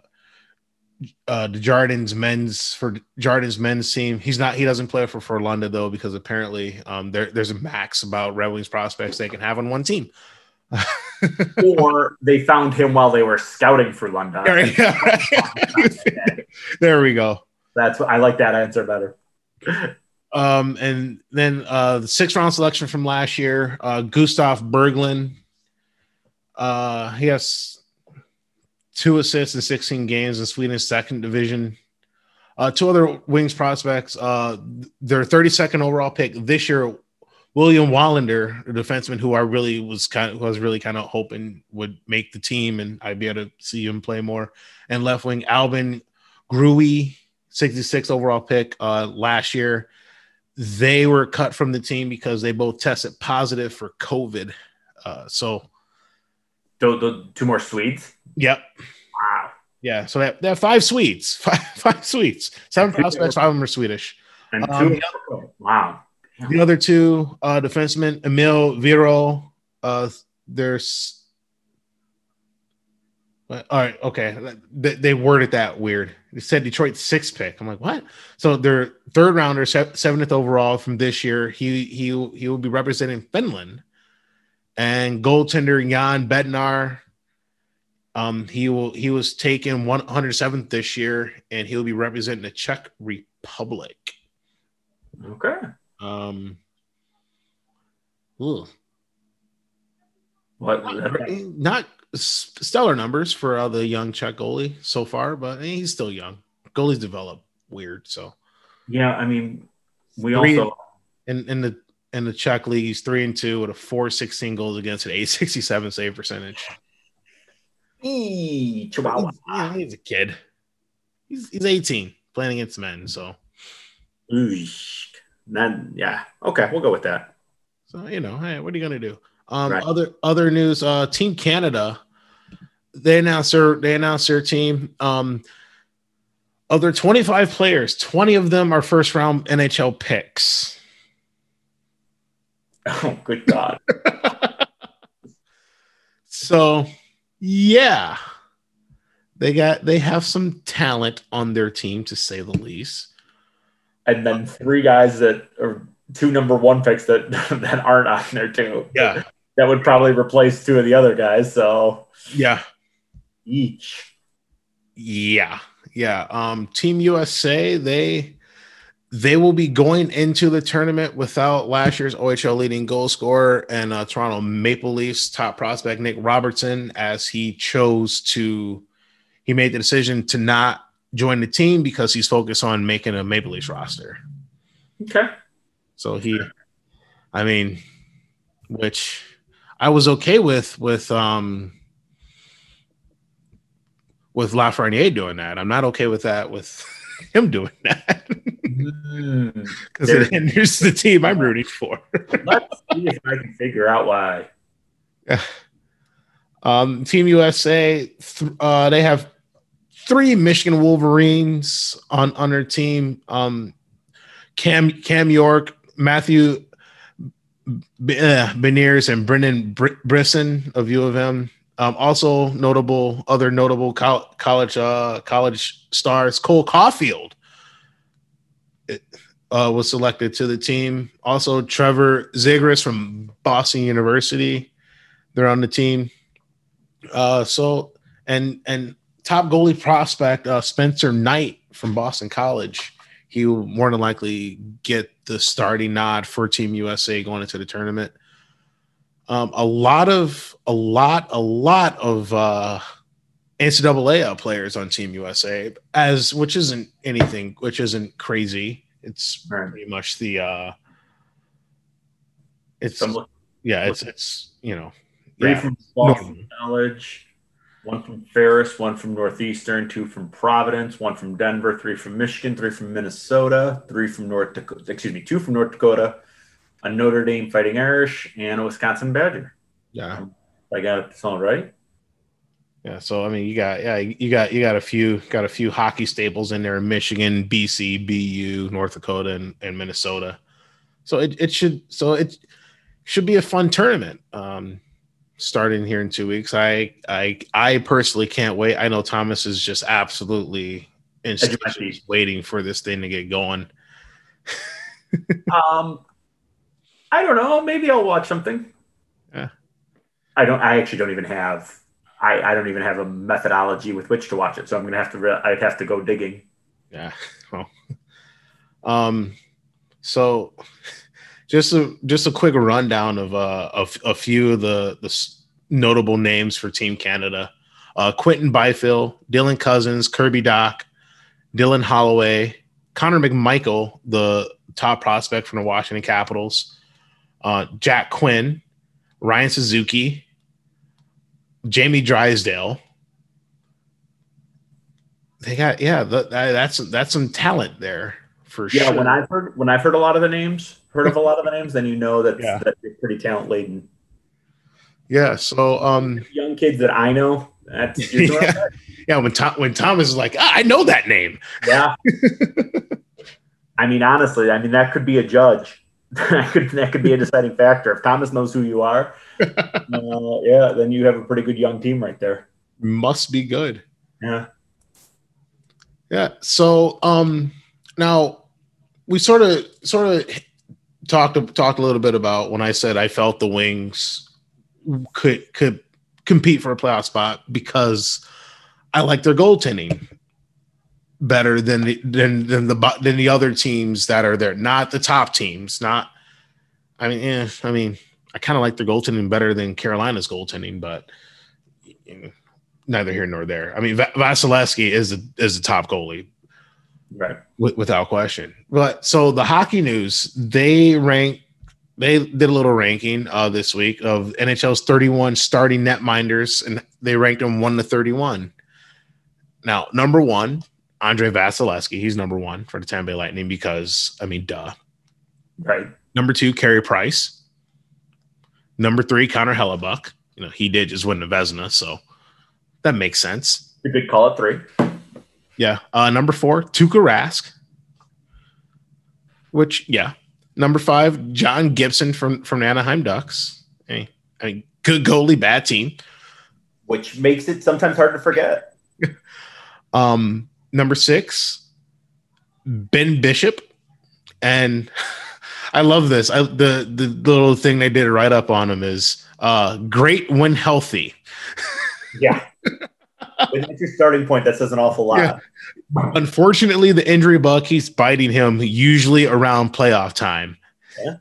uh the Jardins men's for Jardins men's team. He's not he doesn't play for Frölunda though because apparently um there, there's a max about Red Wings prospects they can have on one team. or they found him while they were scouting for London. there we go. That's what I like that answer better. Um, and then uh, the sixth round selection from last year, uh, Gustav Berglund. Uh, he has two assists in 16 games in Sweden's second division. Uh, two other wings prospects. Uh, their 32nd overall pick this year William Wallinder, a defenseman who I really was kind of who I was really kind of hoping would make the team and I'd be able to see him play more. And left wing Albin Grewe, 66 overall pick uh, last year. They were cut from the team because they both tested positive for COVID. Uh, so the, the two more Swedes. Yep. Wow. Yeah. So they have, five Swedes, five, five Swedes, seven prospects, five of them are Swedish. And two. Um, wow. The other two uh, defensemen, Emil Viro, uh, there's. All right, okay. They, they worded that weird. They said Detroit sixth pick. I'm like, what? So their third rounder, seventh overall from this year. He he he will be representing Finland, and goaltender Jan Bednar. Um, he will he was taken 107th this year, and he'll be representing the Czech Republic. Okay. Um, ugh. What? Not stellar numbers for uh, the young Czech goalie so far, but he's still young. Goalies develop weird, so. Yeah, I mean, we three, also in in the in the Czech league, he's three and two with a four sixteen goals against an eight sixty seven save percentage. Eee, Chihuahua. He's, he's a kid. He's he's eighteen playing against men, so. Then yeah, okay, we'll go with that. So you know, hey, what are you gonna do? Um, right. other other news, uh, Team Canada, they announced their they announced their team. Um, of their 25 players, 20 of them are first round NHL picks. Oh, good God. so, yeah, they got they have some talent on their team to say the least and then three guys that are two number one picks that that aren't on there too. Yeah, that would probably replace two of the other guys. So yeah, each. Yeah, yeah. Um, Team USA they they will be going into the tournament without last year's OHL leading goal scorer and uh, Toronto Maple Leafs top prospect Nick Robertson, as he chose to, he made the decision to not join the team because he's focused on making a Maple Leafs roster. Okay. So he, I mean, which I was okay with with um with Lafreniere doing that. I'm not okay with that with him doing that because mm, it hinders the team I'm rooting for. let's see if I can figure out why. Yeah. Um, Team USA, th- uh, they have three Michigan Wolverines on on their team. Um, Cam Cam York, Matthew uh, Beniers, and Brendan Br- Brisson of U of M. Um, also notable, other notable col- college uh, college stars. Cole Caufield uh, was selected to the team. Also, Trevor Zegras from Boston University. They're on the team. Uh, so and and top goalie prospect uh, Spencer Knight from Boston College. He will more than likely get the starting nod for Team USA going into the tournament. Um, a lot of a lot a lot of uh, NCAA players on Team USA, as which isn't anything, which isn't crazy. It's right. pretty much the uh, it's yeah, it's it's you know yeah. from Boston College, one from Ferris, one from Northeastern, two from Providence, one from Denver, three from Michigan, three from Minnesota, three from North Dakota, excuse me, two from North Dakota, a Notre Dame Fighting Irish, and a Wisconsin Badger. Yeah. Um, I got it all right. Yeah, so I mean, you got yeah, you got you got a few got a few hockey staples in there in Michigan, BC, BU, North Dakota, and, and Minnesota. So it, it should so it should be a fun tournament. Um, starting here in two weeks. I I I personally can't wait. I know Thomas is just absolutely in waiting for this thing to get going. um, I don't know. Maybe I'll watch something. Yeah. I don't. I actually don't even have. I I don't even have a methodology with which to watch it. So I'm gonna have to. Re- I'd have to go digging. Yeah. Well. Um. So just a just a quick rundown of uh of a few of the the notable names for Team Canada: uh, Quinton Byfield, Dylan Cozens, Kirby Dach, Dylan Holloway, Connor McMichael, the top prospect from the Washington Capitals, uh, Jack Quinn, Ryan Suzuki, Jamie Drysdale. They got yeah, that's that's some talent there for yeah, sure. Yeah, when I've heard when I've heard a lot of the names, heard of a lot of the names, then you know that yeah. that you're pretty talent laden. Yeah. So um young kids that I know. That's yeah. yeah, when Tom when Thomas is like, ah, I know that name. Yeah. I mean, honestly, I mean that could be a judge. that could that could be a deciding factor. If Thomas knows who you are, uh, yeah, then you have a pretty good young team right there. Must be good. Yeah. Yeah. So um now we sort of sort of talked talked a little bit about when I said I felt the Wings could could compete for a playoff spot because I like their goaltending better than the than than the than the other teams that are there. Not the top teams. Not. I mean, eh, I mean, I kind of like their goaltending better than Carolina's goaltending, but you know, neither here nor there. I mean, Vasilevskiy is a, is the top goalie right? W- without question. But so the hockey news, they rank, they did a little ranking uh, this week of NHL's 31 starting netminders, and they ranked them one to 31. Now, number one, Andrei Vasilevskiy, he's number one for the Tampa Bay Lightning because, I mean, duh. Right. Number two, Carey Price. Number three, Connor Hellebuyck. You know, he did just win the Vezina, so that makes sense. You could call it three. Yeah. Uh, number four, Tuukka Rask. Which, yeah. Number five, John Gibson from from Anaheim Ducks. Hey, I mean, good goalie, bad team. Which makes it sometimes hard to forget. um, number six, Ben Bishop, and I love this. I the the little thing they did right up on him is uh, great when healthy. yeah. When that's your starting point, that says an awful lot. Yeah. Unfortunately, the injury bug keeps biting him, usually around playoff time. Yeah.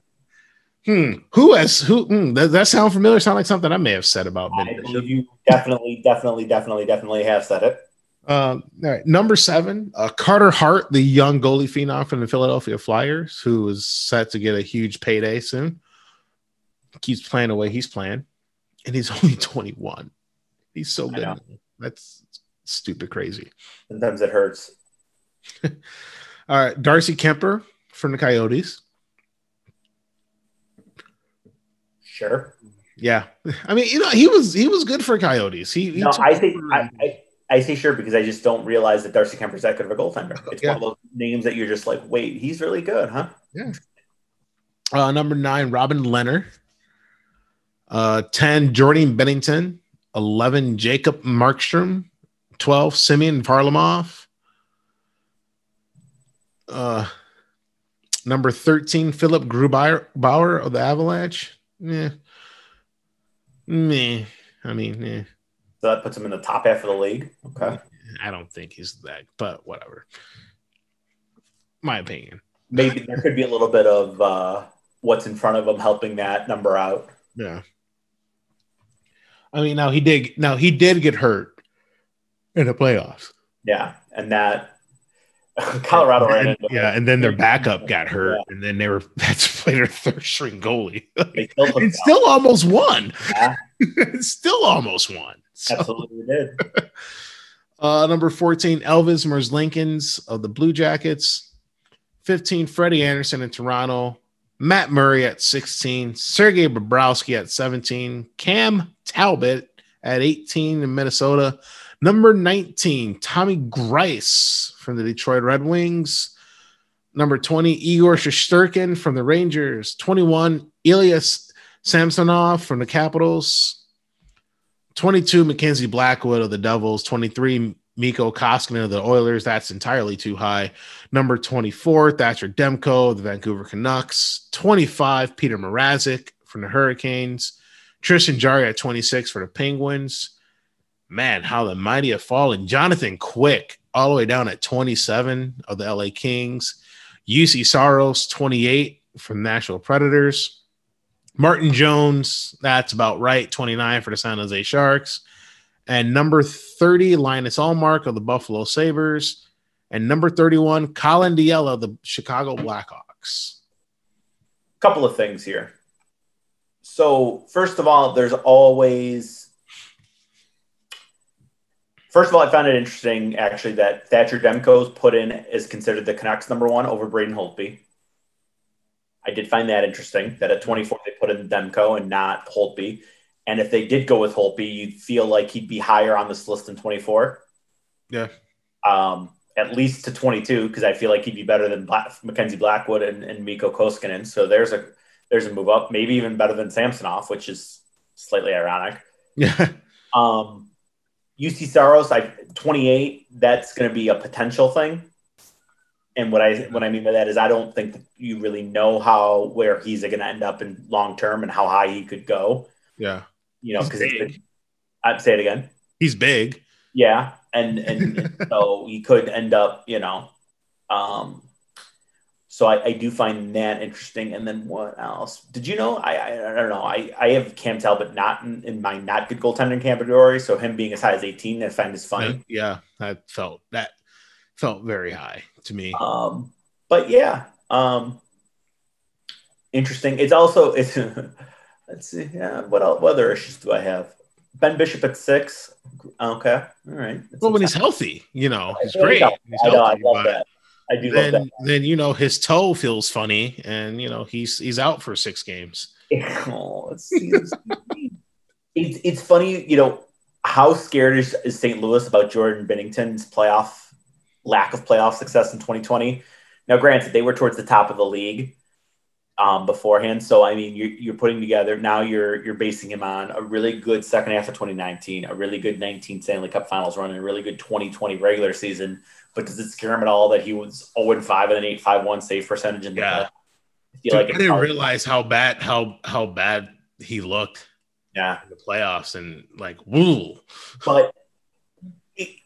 Hmm. Who has who? Hmm, that, that sound familiar? Sound like something I may have said about Ben. I believe you definitely, definitely, definitely, definitely have said it. Um, all right, number seven, uh, Carter Hart, the young goalie phenom from the Philadelphia Flyers, who is set to get a huge payday soon. Keeps playing the way he's playing. and he's only 21. He's so good. That's stupid crazy. Sometimes it hurts. All right, Darcy Kuemper from the Coyotes. Sure. Yeah, I mean, you know, he was he was good for Coyotes. He, he no, I think I, I, I, say sure because I just don't realize that Darcy Kuemper's that good of a goaltender. It's yeah. one of those names that you're just like, wait, he's really good, huh? Yeah. Uh, number nine, Robin Lehner. Uh, 10, Jordan Binnington. 11, Jacob Markstrom. 12, Semyon Varlamov. Uh, number 13, Philip Grubauer Bauer of the Avalanche. Yeah. Me. I mean, yeah. So that puts him in the top half of the league. Okay. I don't think he's that, but whatever. My opinion. Maybe there could be a little bit of uh, what's in front of him helping that number out. Yeah. I mean, now he did. Now he did get hurt in the playoffs. Yeah, and that Colorado and, ran into yeah, and then their backup got hurt, yeah. and then they were that's played their third string goalie. and still almost won. Yeah. still almost won. So. Absolutely did. Uh, number 14, Elvis Merzlikins of the Blue Jackets. 15, Freddie Andersen in Toronto. Matt Murray at 16, Sergei Bobrovsky at 17, Cam Talbot at 18 in Minnesota. Number 19, Tommy Greiss from the Detroit Red Wings. Number 20, Igor Shesterkin from the Rangers. 21, Ilya Samsonov from the Capitals. 22, Mackenzie Blackwood of the Devils. 23, Mikko Koskinen of the Oilers. That's entirely too high. Number 24, Thatcher Demko of the Vancouver Canucks. 25, Petr Mrazek from the Hurricanes. Tristan Jarry at 26 for the Penguins. Man, how the mighty have fallen. Jonathan Quick all the way down at 27 of the LA Kings. Juuse Saros, 28 from Nashville Predators. Martin Jones, that's about right, 29 for the San Jose Sharks. And number 30, Linus Ullmark of the Buffalo Sabres. And number 31, Collin Delia of the Chicago Blackhawks. Couple of things here. So, first of all, there's always. First of all, I found it interesting actually that Thatcher Demko's put in is considered the Canucks number one over Braden Holtby. I did find that interesting that at 24 they put in Demko and not Holtby. And if they did go with Holtby, you'd feel like he'd be higher on this list than 24. Yeah. Um, at least to 22, because I feel like he'd be better than Black, Mackenzie Blackwood and, and Mikko Koskinen. So there's a there's a move up, maybe even better than Samsonov, which is slightly ironic. Yeah. Um, Juuse Saros, I 28. That's going to be a potential thing. And what I what I mean by that is I don't think you really know how where he's going to end up in long term and how high he could go. Yeah you know, because I'd say it again. He's big. Yeah, and and so he could end up, you know, um, so I, I, do find that interesting. And then what else? Did you know? I I, I don't know. I, I have Cam Talbot not in, in, my not good goaltending category. So him being as high as 18, I find is funny. Yeah, that felt that felt very high to me. Um, but yeah, um, interesting. It's also it's Let's see. Yeah. What else, what other issues do I have? Ben Bishop at six. Okay. All right. That's well, when he's healthy, you know, he's great. He's I, know, I love that. I do then, love that. Then you know his toe feels funny, and you know he's he's out for six games. oh, it's, it's, it's, it's funny, you know, how scared is, is St. Louis about Jordan Binnington's playoff lack of playoff success in 2020? Now, granted, they were towards the top of the league, um, beforehand. So I mean, you're, you're putting together now. You're you're basing him on a really good second half of 2019, a really good 19 Stanley Cup Finals run, and a really good 2020 regular season. But does it scare him at all that he was 0 5 and an 8 5 1 save percentage in the yeah. I feel Dude, like I didn't realize how bad how how bad he looked. Yeah, in the playoffs and like woo. But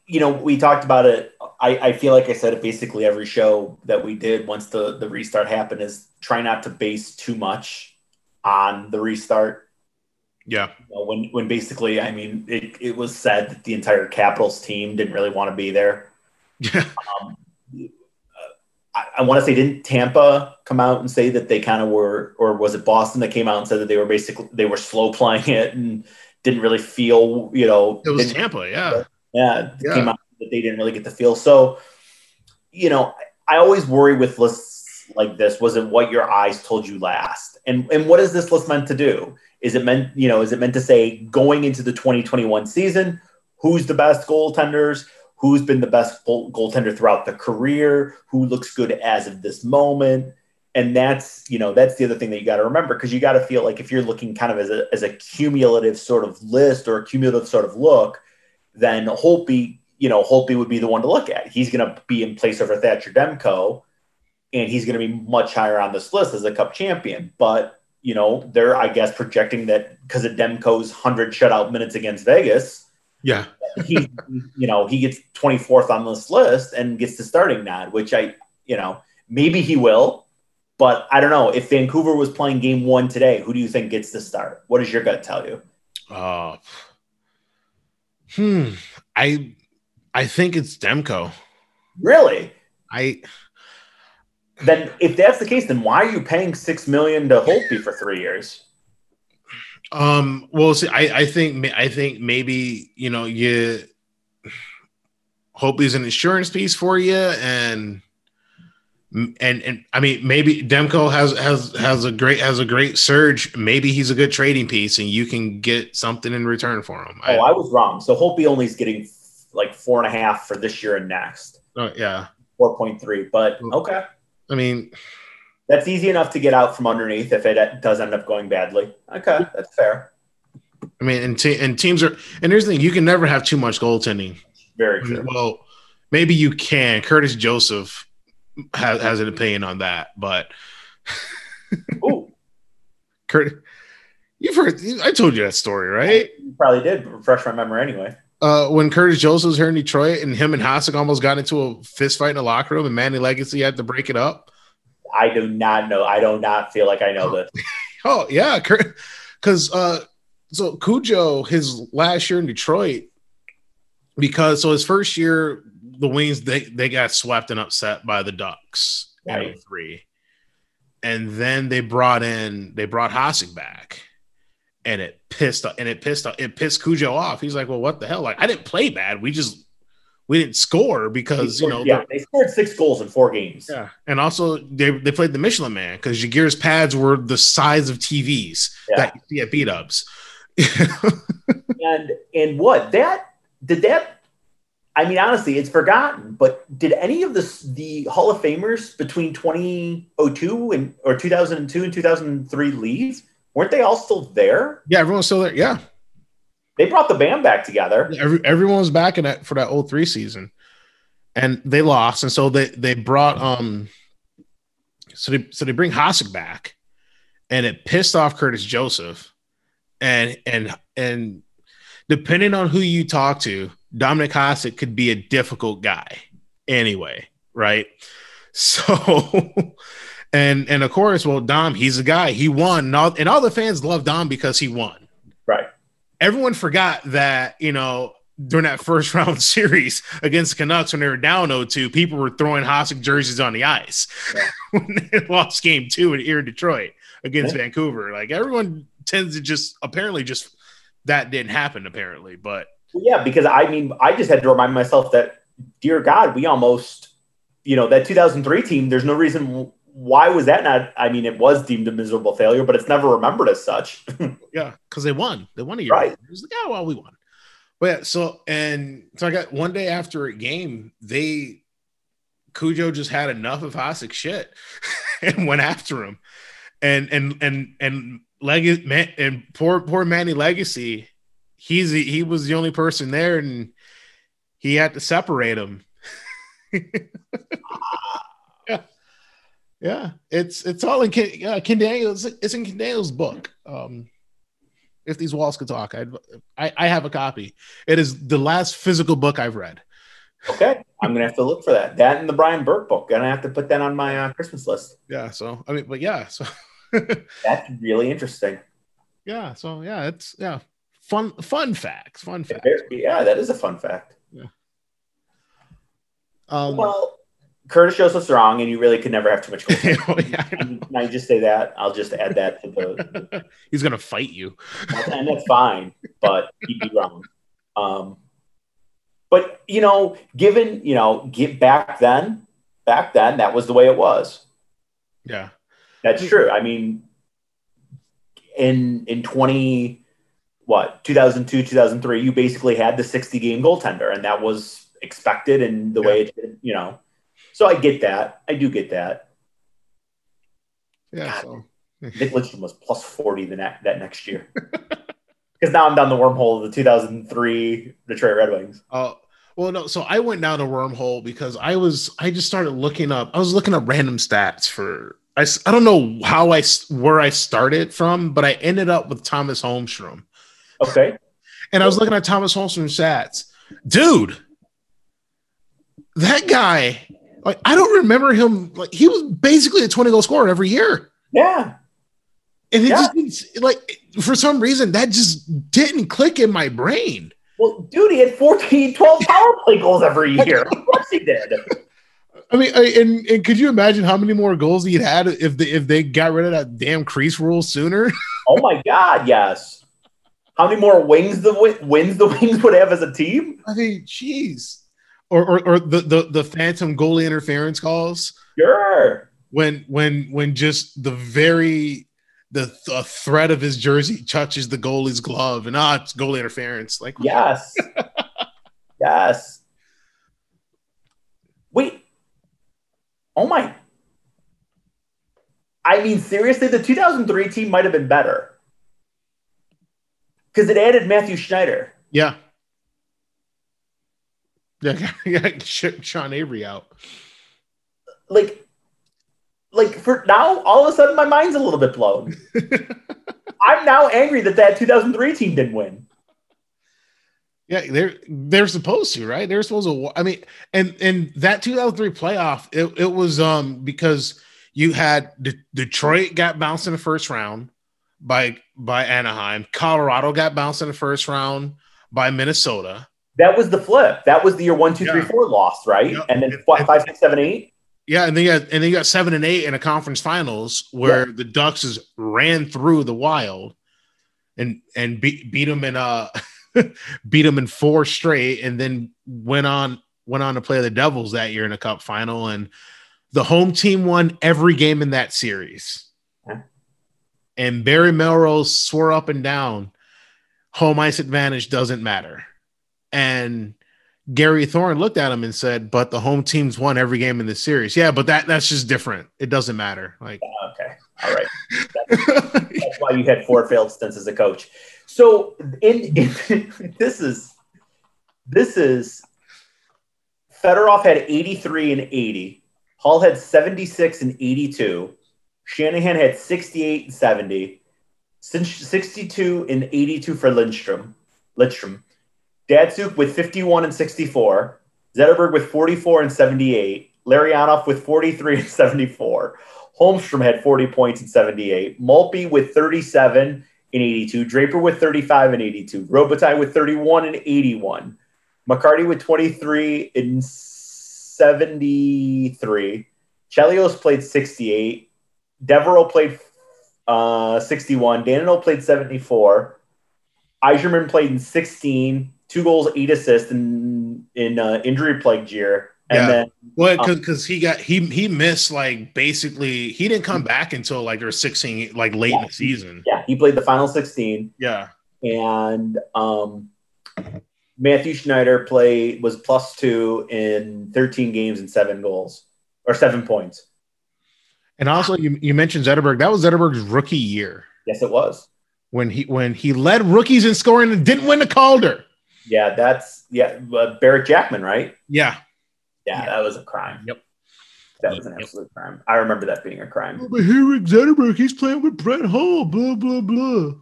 you know, we talked about it. I, I feel like I said it basically every show that we did once the, the restart happened is try not to base too much on the restart. Yeah. You know, when when basically, I mean, it, it was said that the entire Capitals team didn't really want to be there. Yeah. Um, I, I want to say didn't Tampa come out and say that they kind of were, or was it Boston that came out and said that they were basically they were slow playing it and didn't really feel, you know, it was Tampa, yeah, yeah, yeah. came out that they didn't really get the feel. So, you know, I always worry with lists like this. Was it what your eyes told you last? And and what is this list meant to do? Is it meant, you know, is it meant to say going into the 2021 season, who's the best goaltenders? Who's been the best goaltender throughout the career? Who looks good as of this moment? And that's, you know, that's the other thing that you got to remember because you got to feel like if you're looking kind of as a, as a cumulative sort of list or a cumulative sort of look, then Holtby, you know, Holtby would be the one to look at. He's going to be in place over Thatcher Demko, and he's going to be much higher on this list as a Cup champion. But you know, they're I guess projecting that because of Demko's hundred shutout minutes against Vegas, yeah, he you know he gets twenty fourth on this list and gets the starting nod, which I you know maybe he will, but I don't know if Vancouver was playing Game One today. Who do you think gets the start? What does your gut tell you? Uh, hmm, I I think it's Demko. Really? I then if that's the case, then why are you paying six million to Holtby for three years? Um. Well, see, I, I think I think maybe you know you Holtby's an insurance piece for you, and and and I mean maybe Demko has has has a great has a great surge. Maybe he's a good trading piece, and you can get something in return for him. Oh, I, I was wrong. So Holtby only is getting like four and a half for this year and next. Oh yeah, four point three. But okay. I mean, that's easy enough to get out from underneath if it does end up going badly. Okay, that's fair. I mean, and, te- and teams are, and here's the thing: you can never have too much goaltending. Very true. Well, maybe you can. Curtis Joseph has, has an opinion on that, but oh, Kurt, you've heard. I told you that story, right? You probably did. Refresh my memory anyway uh, when Curtis Joseph was here in Detroit and him and Hasek almost got into a fist fight in the locker room and Manny Legace had to break it up? I do not know. I do not feel like I know this. oh, yeah. Because uh, so Cujo, his last year in Detroit, because so his first year, the Wings, they, they got swept and upset by the Ducks right. in 03. And then they brought in, they brought Hasek back and it pissed and it pissed it pissed Cujo off. He's like, "Well, what the hell? Like, I didn't play bad. We just we didn't score because scored, you know yeah they scored six goals in four games. Yeah, and also they they played the Michelin Man because Giguere's pads were the size of TVs yeah. that you see at beat ups. and and what that did that I mean, honestly, it's forgotten. But did any of the the Hall of Famers between 2002 and or 2002 and 2003 leave? weren't they all still there? Yeah, everyone's still there. Yeah, they brought the band back together. Every, everyone was back in that for that 03 season, and they lost, and so they they brought um, so they so they bring Hasek back, and it pissed off Curtis Joseph, and and and depending on who you talk to, Dominic Hasek could be a difficult guy anyway, right? So and and of course, well, Dom, he's a guy. He won, and all, and all the fans love Dom because he won. Right. Everyone forgot that you know during that first round series against the Canucks when they were down 0-2, people were throwing Hasek jerseys on the ice yeah. when they lost game two in here in Detroit against yeah. Vancouver. Like everyone tends to just apparently just that didn't happen apparently, but yeah, because I mean I just had to remind myself that dear God, we almost you know that 2003 team. There's no reason why was that not? I mean, it was deemed a miserable failure, but it's never remembered as such. yeah, because they won. They won a year. Right. It was like, oh well, we won. But yeah, so and so I got one day after a game, they Cujo just had enough of Hasek shit and went after him. And and and and Leg man, and poor poor Manny Legace, he's he was the only person there, and he had to separate him. Yeah, it's it's all in Ken, uh, Ken Daniels. It's in Ken Daniels' book. Um, if these walls could talk, I'd, I I have a copy. It is the last physical book I've read. Okay, I'm gonna have to look for that. That and the Brian Burke book. Gonna have to put that on my uh, Christmas list. Yeah. So I mean, but yeah. So that's really interesting. Yeah. So yeah, it's yeah, fun fun facts. Fun facts. Yeah, that is a fun fact. Yeah. Um, well, Curtis Joseph's wrong, and you really could never have too much oh, yeah, I Can I just say that? I'll just add that to the. He's gonna fight you, and that's fine, but he'd be wrong. Um, but you know, given you know, get back then, back then, that was the way it was. Yeah, that's true. I mean, in in twenty what 2002 2003 you basically had the 60 game goaltender and that was expected and the yeah. way it you know so i get that i do get that yeah God, so. nick Lidstrom was plus 40 the ne- that next year because now i'm down the wormhole of the 2003 detroit red wings oh well no so i went down the wormhole because i was i just started looking up i was looking up random stats for I, I don't know how I where I started from, but I ended up with Tomas Holmstrom. Okay. And I was looking at Tomas Holmstrom's stats. Dude, that guy, like, I don't remember him. Like, he was basically a 20 goal scorer every year. Yeah. And it yeah. just, like, for some reason, that just didn't click in my brain. Well, dude, he had 14, 12 power play goals every year. of course he did. I mean, and, and could you imagine how many more goals he'd had if they if they got rid of that damn crease rule sooner? oh my god, yes. How many more wings the wins the Wings would have as a team? I mean, jeez. Or, or, or the, the the phantom goalie interference calls. Sure. When when when just the very the, the threat of his jersey touches the goalie's glove and ah, it's goalie interference. Like yes, yes. Wait. Oh my. I mean, seriously, the 2003 team might have been better because it added Mathieu Schneider. Yeah. Yeah, yeah, Sean Avery out. Like, like for now, all of a sudden, my mind's a little bit blown. I'm now angry that that 2003 team didn't win. Yeah, they're they're supposed to, right? They're supposed to. I mean, and and that 2003 playoff, it, it was um because you had De- Detroit got bounced in the first round by by Anaheim. Colorado got bounced in the first round by Minnesota. That was the flip. That was the year one, two, yeah. three, four lost, right? Yeah. And then and, five, six, seven, eight. Yeah, and they got and they got seven and eight in a conference finals where yeah. the Ducks is ran through the Wild and and beat beat them in uh beat them in four straight, and then went on went on to play the Devils that year in a Cup final, and the home team won every game in that series. And Barry Melrose swore up and down home ice advantage doesn't matter. And Gary Thorne looked at him and said, "But the home teams won every game in the series." Yeah, but that that's just different. It doesn't matter. Like, okay, all right. That's, that's why you had four failed stints as a coach. So, in, in this is this is Fedorov had 83 and 80. Hull had 76 and 82. Shanahan had 68 and 70, 62 and 82 for Lindstrom. Lidstrom. Datsyuk with 51 and 64. Zetterberg with 44 and 78. Larionov with 43 and 74. Holmstrom had 40 points and 78. Maltby with 37 and 82. Draper with 35 and 82. Robitaille with 31 and 81. McCarty with 23 and 73. Chelios played 68. Devereaux played uh, 61. Dandenault played 74. Yzerman played in 16, two goals, eight assists in in uh, injury plagued year. And yeah. then well, because um, he got he he missed like basically he didn't come back until like there was 16 like late yeah, in the season. Yeah, he played the final 16. Yeah. And um Mathieu Schneider played was plus two in 13 games and seven goals or seven points. And also, you, you mentioned Zetterberg. That was Zetterberg's rookie year. Yes, it was when he when he led rookies in scoring and didn't win the Calder. Yeah, that's yeah, uh, Barrett Jackman, right? Yeah. yeah, yeah, that was a crime. Yep, that was an absolute yep. crime. I remember that being a crime. Oh, but Henrik Zetterberg, he's playing with Brett Hull, Blah blah blah.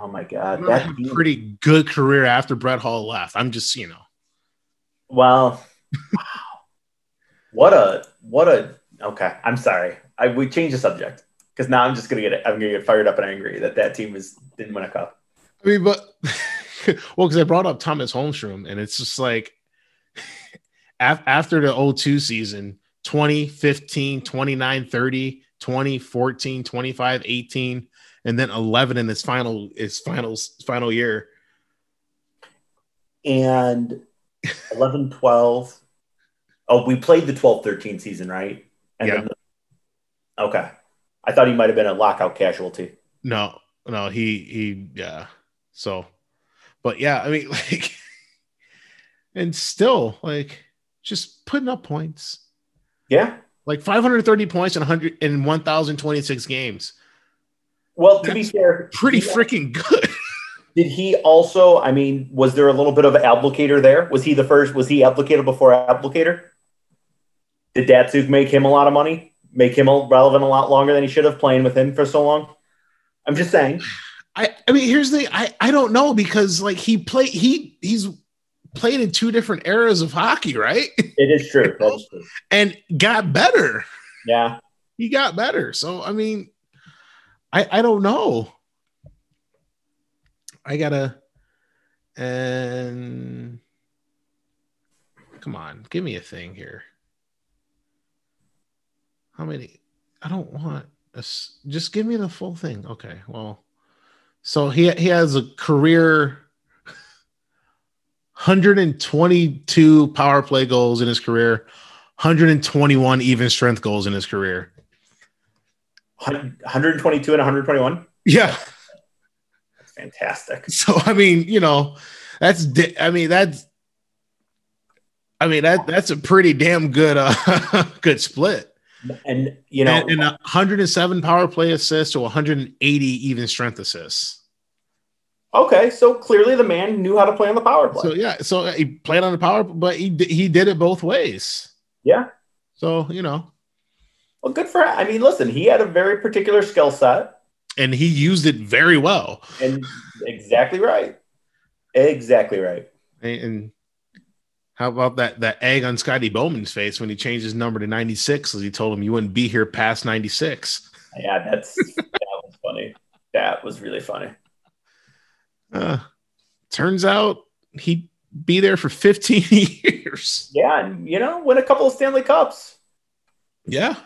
Oh my god, that had a pretty good career after Brett Hull left. I'm just you know. Well, what a what a Okay, I'm sorry. I we change the subject because now I'm just gonna get I'm gonna get fired up and angry that that team is didn't win a cup. I mean, but well, because I brought up Tomas Holmstrom, and it's just like af- after the 02 season, 20, 15, 29, 30, 20, 14, 25, 18, and then 11 in his final his final final year. And 11, 12. Oh, we played the 12 13 season, right? And Yeah. the- okay. I thought he might have been a lockout casualty. No, no, he he yeah. So, but yeah, I mean, like, and still like just putting up points, Yeah. like 530 points in 100 in 1,026 games. Well, to be fair, Pretty he- freaking good. Did he also? I mean, was there a little bit of applicator there? Was he the first? Was he applicator before applicator? Did Datsyuk make him a lot of money? Make him relevant a lot longer than he should have playing with him for so long? I'm just saying. I I mean, here's the I I don't know because like he played he he's played in two different eras of hockey, right? It is true. True. And got better. Yeah. He got better. So I mean, I I don't know. I gotta and come on, give me a thing here. How many? I don't want a Just give me the full thing. Okay. Well, so he he has a career 122 power play goals in his career, 121 even strength goals in his career. 122 and 121. Yeah. That's fantastic. So I mean, you know, that's I mean that's I mean that that's a pretty damn good uh good split. And you know, and, and 107 power play assists to 180 even strength assists. Okay, so clearly the man knew how to play on the power play. So yeah, so he played on the power, but he he did it both ways. yeah. So you know, Well, good for. I mean, listen, he had a very particular skill set, and he used it very well. and exactly right. Exactly right. And, and how about that that egg on Scotty Bowman's face when he changed his number to 96 as he told him you wouldn't be here past 96. Yeah, that's that was funny. That was really funny. Uh, turns out he'd be there for 15 years. Yeah, and you know, win a couple of Stanley Cups. Yeah.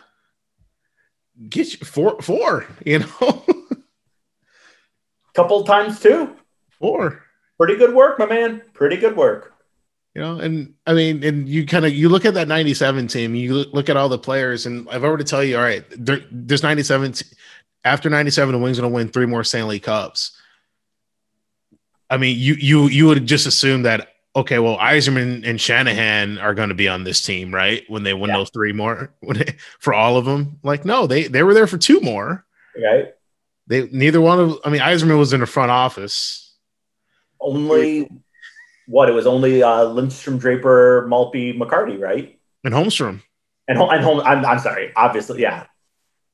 Get you four, four, you know, Couple times too. four, Pretty good work, my man. Pretty good work. you know, and I mean, and you kind of you look at that 97 team, you look- look at all the players, and I've already tell you, all right, there, there's 97 after 97, the Wings going to win three more Stanley Cups. I mean, you you you would just assume that okay, well, Yzerman and Shanahan are going to be on this team, right? When they win Yeah. those three more when they, for all of them. Like, no, they they were there for two more. Right? They neither one of I mean, Yzerman was in the front office. Only what? It was only uh, Lindstrom, Draper, Maltby, McCarty, right? And Holmstrom. And and home. I'm, I'm sorry. Obviously, yeah.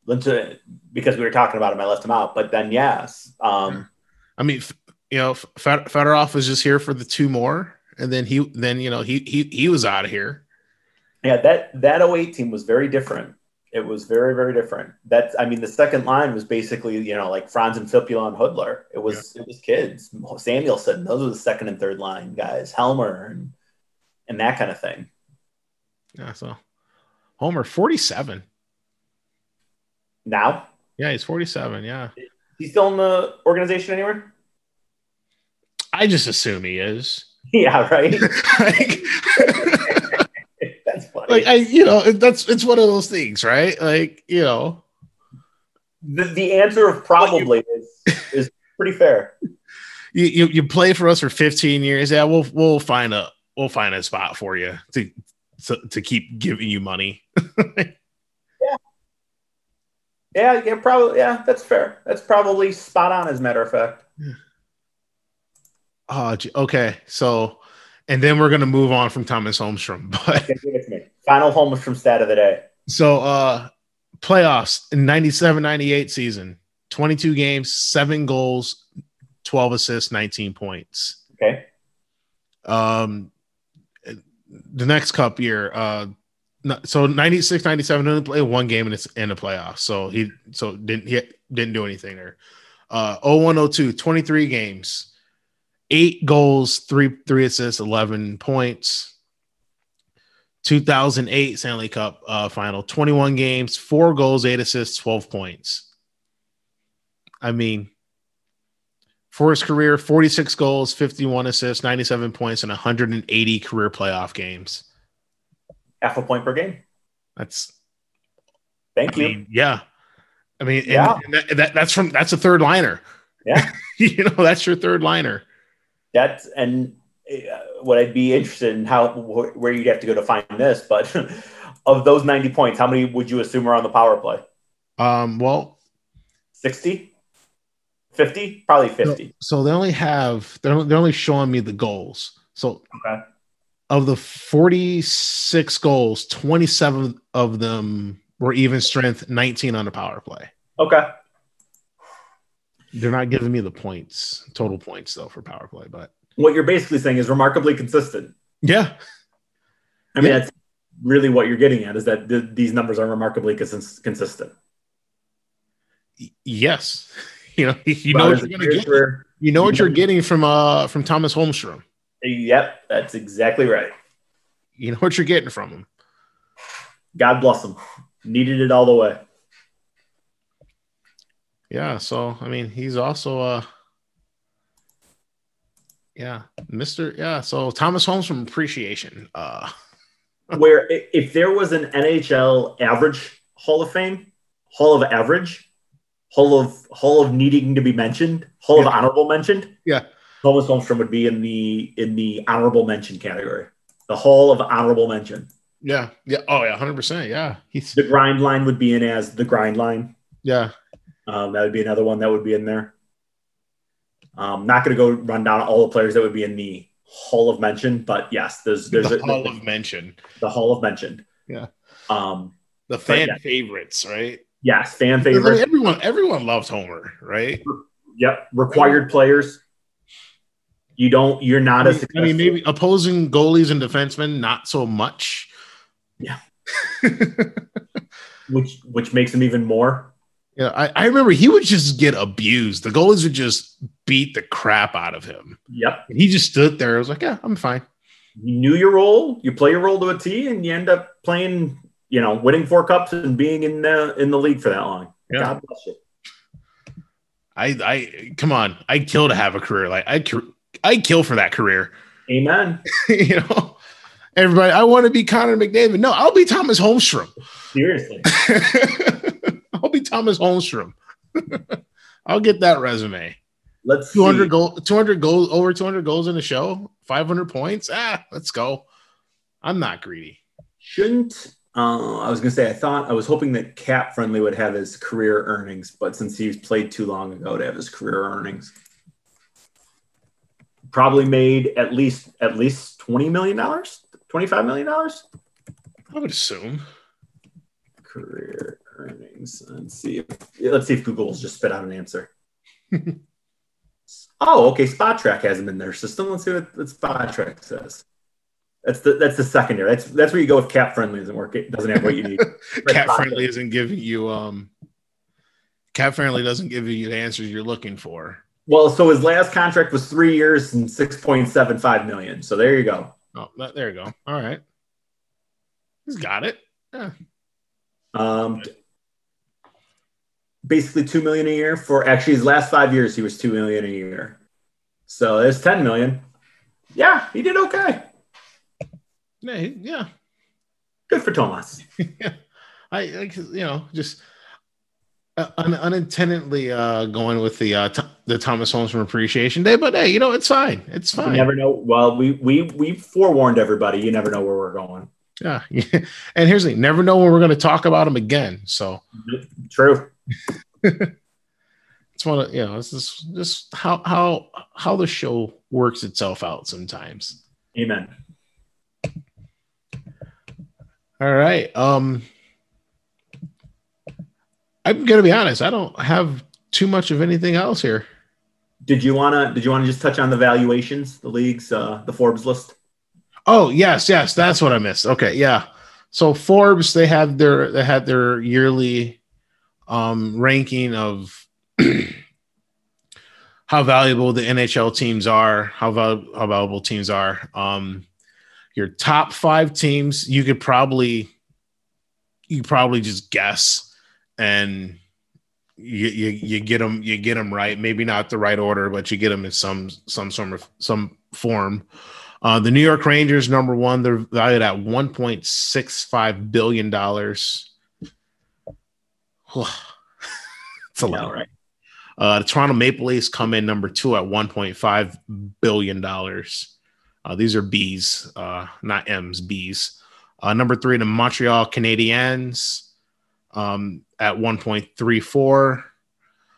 Lindstrom, because we were talking about him, I left him out. But then, yes. Um, I mean, you know, Fedorov was just here for the two more, and then he then you know he he he was out of here. yeah, that that 08 team was very different. It was very, very different. That's, I mean, the second line was basically, you know, like Franz and Filppula and Hudler. It was, it was kids. Samuelsson, those were the second and third line guys. Helmer and and that kind of thing. Yeah, so Homer forty seven. Now, Yeah, he's forty seven. Yeah, he's still in the organization anywhere? I just assume he is. Yeah, right. like, That's funny. like I, you know, that's it's one of those things, right? Like, you know, the, the answer of probably is is pretty fair. you, you you play for us for fifteen years. Yeah, we'll we'll find a we'll find a spot for you to to, to keep giving you money. Yeah, yeah, yeah, probably. Yeah, that's fair. That's probably spot on. As a matter of fact. Oh, okay. So, and then we're gonna move on from Tomas Holmstrom, but Okay, give it to me. Final Holmstrom stat of the day. So uh playoffs in 97 98 season 22 games 7 goals 12 assists 19 points Okay. um the next cup year uh so 96 97 only played one game in, its, in the playoffs so he so didn't he didn't do anything there uh 0102 23 games 8 goals 3 3 assists 11 points 2008 Stanley Cup uh, final, 21 games, four goals, eight assists, 12 points. I mean, for his career, 46 goals, 51 assists, 97 points, and 180 career playoff games. Half a point per game. That's thank I you. Mean, yeah. I mean, yeah. And, and that, that, that's from that's a third liner. Yeah. you know, that's your third liner. That's and uh, what I'd be interested in how where you'd have to go to find this, but of those 90 points, how many would you assume are on the power play? Um, well, 60, 50, probably 50. So, so they only have they're, they're only showing me the goals. So okay. of the 46 goals, 27 of them were even strength, 19 on the power play. Okay. They're not giving me the points, total points though for power play, but what you're basically saying is remarkably consistent. Yeah. I mean, yeah. that's really what you're getting at is that th- these numbers are remarkably cons- consistent. Yes. You know, you know what you're going to get. Where, you know what you're getting from uh from Tomas Holmstrom. Yep, that's exactly right. You know what you're getting from him. God bless him. Needed it all the way. Yeah, so I mean, he's also uh yeah, Mr. Yeah, so Tomas Holmstrom appreciation. Uh where if there was an NHL average Hall of Fame, Hall of Average, Hall of Hall of needing to be mentioned, Hall yeah. of honorable mentioned. Yeah. Tomas Holmstrom would be in the in the honorable mention category. The Hall of honorable mention. Yeah. Yeah. Oh yeah, hundred percent. Yeah. He's the grind line would be in as the grind line. Yeah. Um, that would be another one that would be in there. Um, not going to go run down all the players that would be in the Hall of Mention, but yes, there's there's the a, Hall the, of Mention. The Hall of Mention. Yeah. Um, the fan yeah. favorites, right? Yes, fan favorites. everyone everyone loves Homer, right? Yep. Required players. You don't. You're not I mean, as. I mean, maybe opposing goalies and defensemen, not so much. Yeah. which which makes them even more. Yeah, I, I remember he would just get abused. The goalies would just beat the crap out of him. Yep. And he just stood there. I was like, yeah, I'm fine. You knew your role. You play your role to a T, and you end up playing you know, winning four cups and being in the in the league for that long. Yeah. God bless you. I I come on, I'd kill to have a career like I I'd kill for that career. Amen. you know, everybody, I want to be Connor McDavid. No, I'll be Tomas Holmstrom. Seriously, I'll be Tomas Holmstrom. I'll get that resume. Let's 200 see. goal, 200 goals, over 200 goals in a show, 500 points. Ah, let's go. I'm not greedy. Shouldn't uh, I was going to say, I thought I was hoping that Cap Friendly would have his career earnings, but since he's played too long ago to have his career earnings, probably made at least at least twenty million dollars, twenty five million dollars. I would assume career earnings. Let's see. If, let's see if Google's just spit out an answer. oh, okay. Spotrac has him in their system. Let's see what, what Track says. That's the that's the secondary. That's that's where you go if CapFriendly doesn't work. It doesn't have what you need. cap friendly isn't giving you um CapFriendly doesn't give you the answers you're looking for. Well, so his last contract was three years and six point seven five million. So there you go. Oh, there you go. All right. He's got it. Yeah. Um basically two million a year for actually his last five years he was two million a year. So there's ten million. Yeah, he did okay. Yeah, yeah. Good for Thomas. yeah. I like you know just uh, un- unintendedly uh, going with the uh, t- the Tomas Holmstrom Appreciation Day, but hey, you know it's fine. It's fine. You never know. Well, we we we forewarned everybody. You never know where we're going. Yeah, and here's the thing: never know when we're going to talk about him again. So true. it's one of you know it's just just how how how the show works itself out sometimes. Amen. All right. Um I'm gonna be honest, I don't have too much of anything else here. Did you wanna did you wanna just touch on the valuations, the leagues, uh the Forbes list? Oh yes, yes, that's what I missed. Okay, yeah. So Forbes, they had their they had their yearly um ranking of how valuable the NHL teams are, how, val- how valuable teams are. Um your top five teams, you could probably you probably just guess and you, you you get them you get them right. Maybe not the right order, but you get them in some some sort of some form. Uh, the New York Rangers, number one, they're valued at one point six five billion dollars. it's a lot, yeah, right? Uh, the Toronto Maple Leafs come in number two at one point five billion dollars. Uh, these are B's, uh, not M's, B's. Uh, number three, the Montreal Canadiens um, at 1.34.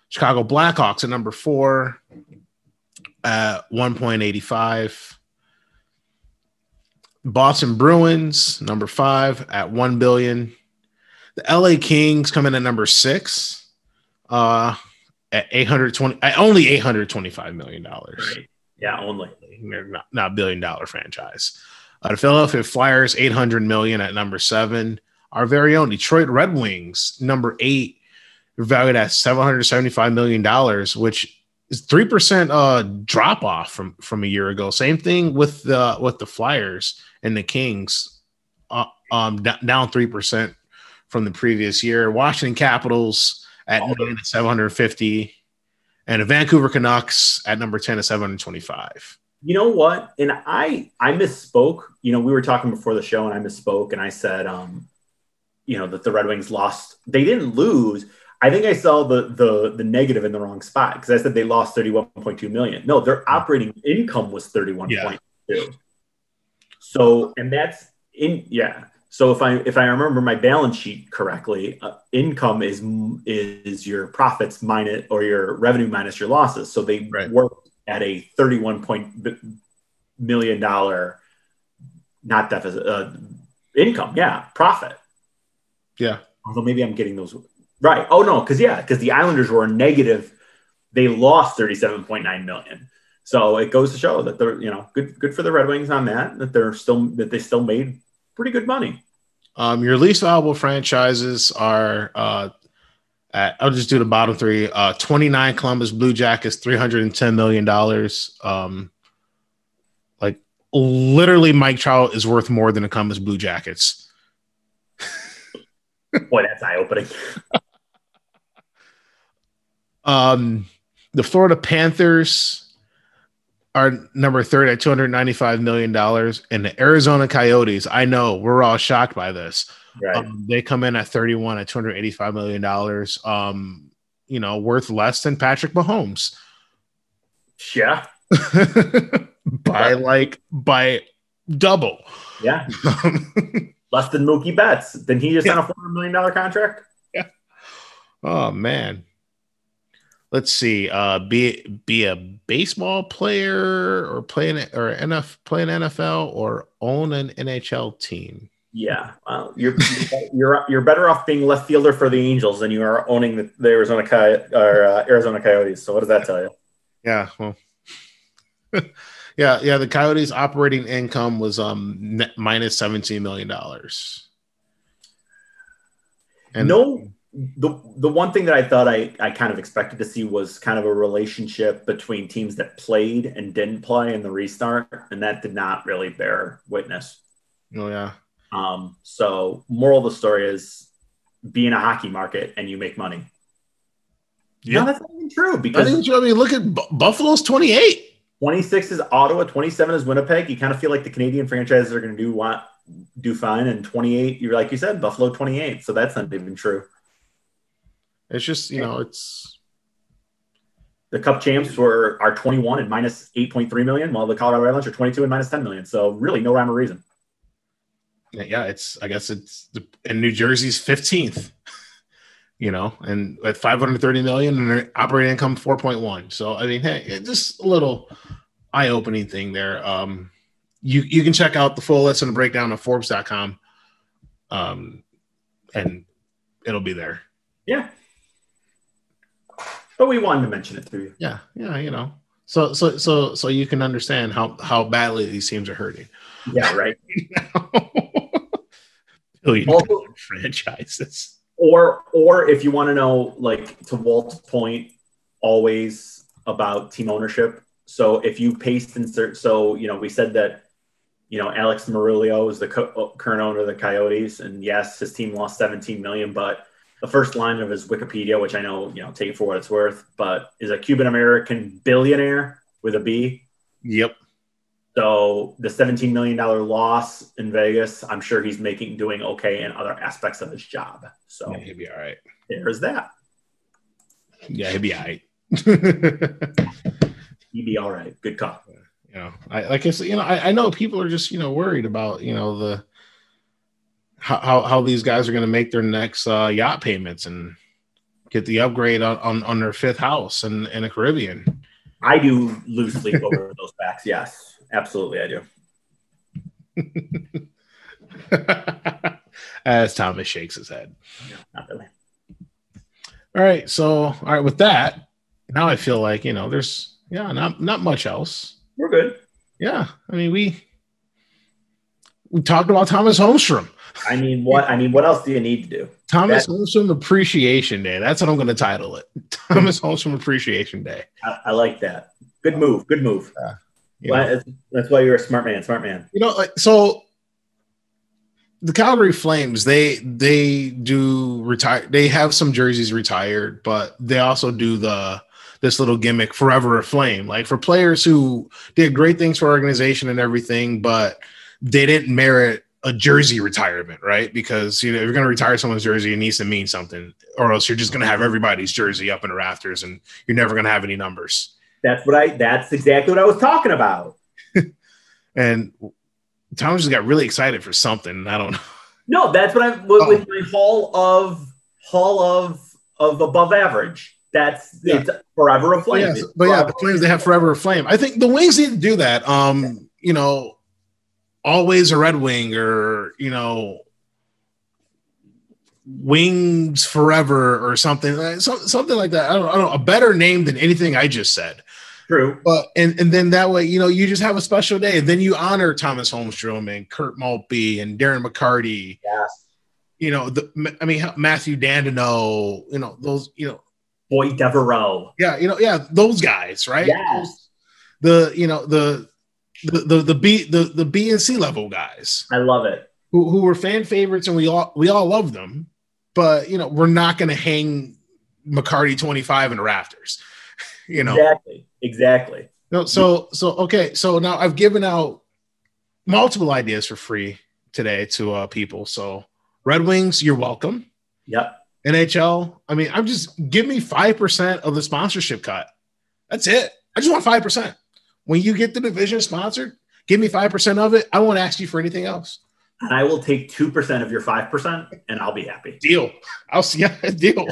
Chicago Blackhawks at number four at 1.85. Boston Bruins, number five at 1 billion. The LA Kings come in at number six uh, at 820, at only 825 million dollars. Right. Yeah, only. They're not, not billion dollar franchise. Uh, the Philadelphia Flyers, 800 million at number seven. Our very own Detroit Red Wings, number eight, valued at 775 million dollars, which is three percent uh drop off from from a year ago. Same thing with the with the Flyers and the Kings, uh, um d- down three percent from the previous year. Washington Capitals at oh. 750 and the Vancouver Canucks at number 10 at 725. You know what? And I I misspoke. You know, we were talking before the show and I misspoke and I said um you know that the Red Wings lost. They didn't lose. I think I saw the the the negative in the wrong spot because I said they lost 31.2 million. No, their operating income was 31.2. Yeah. So, and that's in yeah. So if I if I remember my balance sheet correctly, uh, income is is your profits minus or your revenue minus your losses. So they right. worked at a 31 point million dollar not deficit uh, income, yeah, profit. Yeah. Although maybe I'm getting those right. Oh no, because yeah, because the Islanders were a negative. They lost 37.9 million. So it goes to show that they're, you know, good good for the Red Wings on that, that they're still that they still made pretty good money. Um, your least valuable franchises are uh, at, I'll just do the bottom three. Uh, 29 Columbus Blue Jackets, $310 million. Um, like literally Mike Trout is worth more than the Columbus Blue Jackets. Boy, that's eye opening. um, the Florida Panthers are number third at $295 million. And the Arizona Coyotes, I know we're all shocked by this. Right. Um, they come in at 31 at $285 million. Um, you know, worth less than Patrick Mahomes. Yeah. by like by double. Yeah. less than Mookie Betts. Then he just yeah. on a $400 million contract? Yeah. Oh man let's see, uh, be be a baseball player or play an or NF play an NFL or own an NHL team. Yeah, well, you're you're you're better off being left fielder for the Angels than you are owning the, the Arizona Coy- or uh, Arizona Coyotes. So what does that tell you? Yeah, well, yeah, yeah. The Coyotes' operating income was um minus seventeen million dollars. And no the the one thing that I thought I, I kind of expected to see was kind of a relationship between teams that played and didn't play in the restart, and that did not really bear witness. Oh yeah. Um. So, moral of the story is, be in a hockey market and you make money. Yeah, no, that's not even true because I, I mean, look at B- Buffalo's twenty eight. 26 is Ottawa, 27 is Winnipeg. You kind of feel like the Canadian franchises are going to do want do fine, and 28, you're like you said, Buffalo 28. So that's not even true. It's just you know it's the Cup champs were are 21 and minus 8.3 million, while the Colorado Avalanche are 22 and minus 10 million. So really, no rhyme or reason. Yeah, it's I guess it's and New Jersey's 15th. You know, and at 530 million and their operating income 4.1. So I mean, hey, just a little eye-opening thing there. Um, you you can check out the full list and breakdown of Forbes.com. Um, and it'll be there. Yeah but we wanted to mention it to you. Yeah, yeah, you know. So so so so you can understand how how badly these teams are hurting. Yeah, right. Billion also, franchises. Or or if you want to know, like to Walt's point, always about team ownership. So if you paste insert, so you know, we said that you know, Alex Meruelo is the co- current owner of the Coyotes, and yes, his team lost 17 million, but the first line of his Wikipedia, which I know, you know, take it for what it's worth, but is a Cuban American billionaire with a B. Yep. So the $17 million loss in Vegas, I'm sure he's making doing okay in other aspects of his job. So yeah, he'll be all right. There's that. Yeah, he'll be all right. he'd be all right. Good call. You know, I like I said, you know, I, I know people are just, you know, worried about, you know, the how how these guys are going to make their next uh, yacht payments and get the upgrade on, on, on their fifth house in, in the Caribbean. I do lose sleep over those facts. Yes, absolutely, I do. As Thomas shakes his head. No, not really. All right, so all right, with that, now I feel like you know, there's yeah, not not much else. We're good. Yeah, I mean we we talked about Tomas Holmstrom. I mean, what? I mean, what else do you need to do? Thomas that, Appreciation Day. That's what I'm going to title it. Tomas Holmstrom Appreciation Day. I, I, like that. Good move. Good move. Uh, well, that's why you're a smart man. Smart man. You know, so the Calgary Flames, they they do retire. They have some jerseys retired, but they also do the this little gimmick, forever a flame. Like for players who did great things for organization and everything, but they didn't merit a jersey retirement, right? Because you know, if you're going to retire someone's jersey, it needs to mean something, or else you're just going to have everybody's jersey up in the rafters, and you're never going to have any numbers. That's what I. That's exactly what I was talking about. and Thomas just got really excited for something. I don't know. No, that's what I with, oh. with my hall of hall of of above average. That's yeah. it's forever a flame. Yes, but yeah, the Flames they have forever a flame. I think the Wings need to do that. Um, you know, always a Red Wing or you know Wings Forever or something, eh, something like that. I don't, I don't know, a better name than anything I just said. True. But and and then that way, you know, you just have a special day, and then you honor Tomas Holmstrom and Kirk Maltby and Darren McCarty. Yes. You know, the I mean Mathieu Dandenault. you know, those, you know, Boyd Devereaux. Yeah, you know, yeah, those guys, right? Yes. The you know, the the the the B the the B and C level guys. I love it. Who who were fan favorites and we all we all love them, but you know we're not going to hang McCarty twenty five in the rafters. You know exactly exactly. No, so so okay, so now I've given out multiple ideas for free today to uh, people. So Red Wings, you're welcome. Yep. NHL, I mean, I'm just give me five percent of the sponsorship cut. That's it. I just want five percent. When you get the division sponsored, give me 5% of it. I won't ask you for anything else. And I will take 2% of your 5% and I'll be happy. Deal. I'll see. Yeah, deal.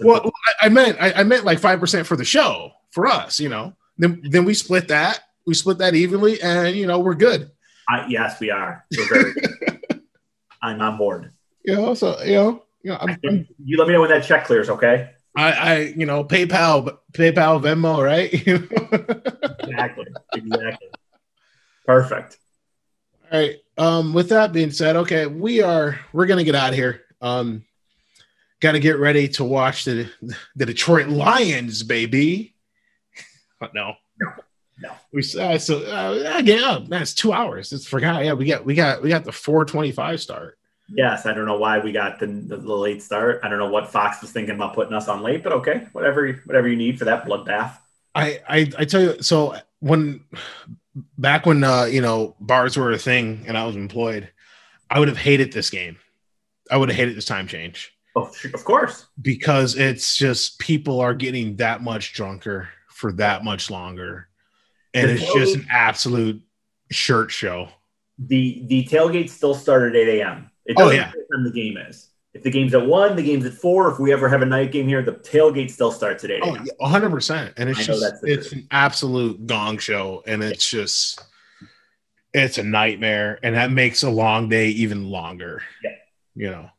well, I meant, I, I meant like 5% for the show for us, you know, then, then we split that. We split that evenly and, you know, we're good. I, yes, we are. We're very good. I'm on board. You know, so, you know, you, know, I'm, I'm, you let me know when that check clears, okay? I, I, you know, PayPal, PayPal, Venmo, right? exactly, exactly. Perfect. All right. Um, with that being said, okay, we are we're gonna get out of here. Um, got to get ready to watch the the Detroit Lions, baby. no, no, no. We uh, so uh, again, oh, that's two hours. It's forgot. Yeah, we got we got we got the four twenty five start. Yes, I don't know why we got the, the, late start. I don't know what Fox was thinking about putting us on late, but okay, whatever whatever you need for that bloodbath. I I, I tell you, so when back when uh, you know bars were a thing and I was employed, I would have hated this game. I would have hated this time change. Oh, of course, because it's just people are getting that much drunker for that much longer, and the it's just an absolute shirt show. The the tailgate still started at 8 a.m. It oh, doesn't oh, yeah. matter the game is. If the game's at one, the game's at four. If we ever have a night game here, the tailgate still starts at eight. Oh, 100 percent. And it's I just it's truth. an absolute gong show, and it's yeah. just it's a nightmare, and that makes a long day even longer. Yeah, you know.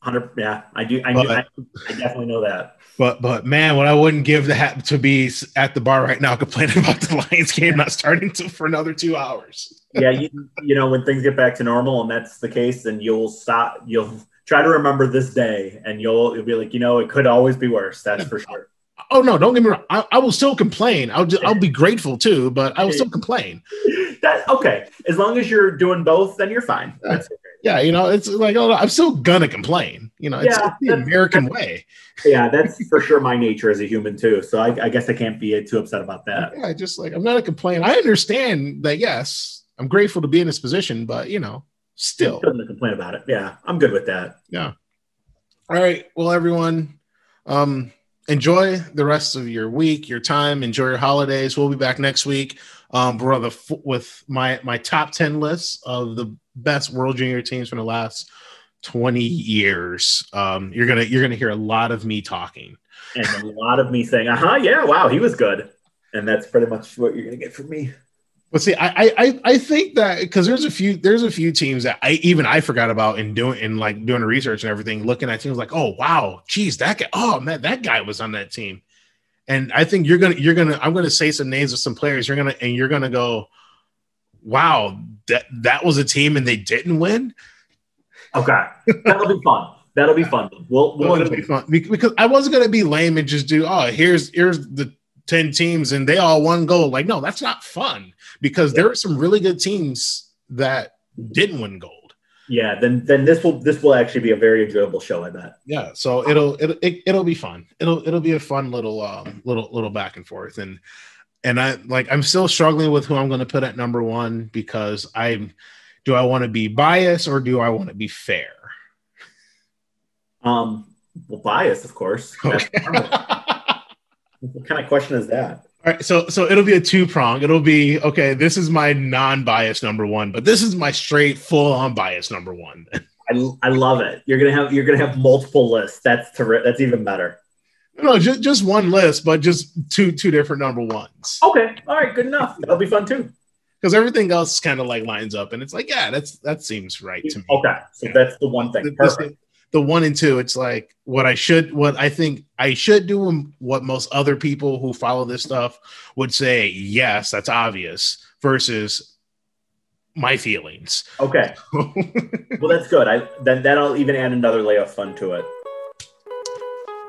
Hundred, yeah, I do. I, but, knew, I, I, definitely know that. But but man, what I wouldn't give that to be at the bar right now complaining about the Lions game not starting to, for another two hours. Yeah, you, you know when things get back to normal and that's the case, then you'll stop. You'll try to remember this day, and you'll you'll be like, you know, it could always be worse. That's for sure. Oh no, don't get me wrong. I, I will still complain. I'll just I'll be grateful too, but I will still complain. That okay. As long as you're doing both, then you're fine. That's okay. Yeah, you know, it's like oh, I'm still gonna complain. You know, it's, Yeah, it's the that's- American way. Yeah, that's for sure my nature as a human too. So I, I guess I can't be too upset about that. Yeah, just like I'm not a complain. I understand that. Yes, I'm grateful to be in this position, but you know, still. Gonna complain about it. Yeah, I'm good with that. Yeah. All right. Well, everyone, um, enjoy the rest of your week, your time. Enjoy your holidays. We'll be back next week. Um, we're on the f- with my my top ten list of the best World Junior teams from the last twenty years. Um, you're gonna you're gonna hear a lot of me talking. And a lot of me saying, "Uh huh, yeah, wow, he was good," and that's pretty much what you're gonna get from me. But see, I I I- think that because there's a few there's a few teams that I even I forgot about in doing in like doing research and everything, looking at teams like, oh wow, geez, that guy, oh man, that guy was on that team. And I think you're gonna you're gonna I'm gonna say some names of some players. You're gonna and you're gonna go, wow, that that was a team and they didn't win. Okay, that'll be fun. That'll be fun. We'll we'll Well, be fun because I wasn't gonna be lame and just do oh here's here's the ten teams and they all won gold. Like no, that's not fun because there are some really good teams that didn't win gold. yeah. Then then this will this will actually be a very enjoyable show. I bet. Yeah, so it'll it'll it, it'll be fun. It'll it'll be a fun little um little little back and forth and and I like I'm still struggling with who I'm going to put at number one because I'm do I want to be biased or do I want to be fair? Um, well, bias, of course. Okay. What kind of question is that? All right, so so it'll be a two prong. It'll be okay. This is my non bias number one, but this is my straight full on bias number one. I, I love it. You're gonna have you're gonna have multiple lists. That's terri- That's even better. no, just just one list, but just two two different number ones Okay, all right, good enough. That'll be fun too. because everything else kind of like lines up, and it's like yeah, that's that seems right to me. Okay, so that's the one thing. Perfect. The- one and two, it's like what I should, what I think I should do, and what most other people who follow this stuff would say, yes, that's obvious, versus my feelings. Okay, well that's good. I then that'll even add another layer of fun to it.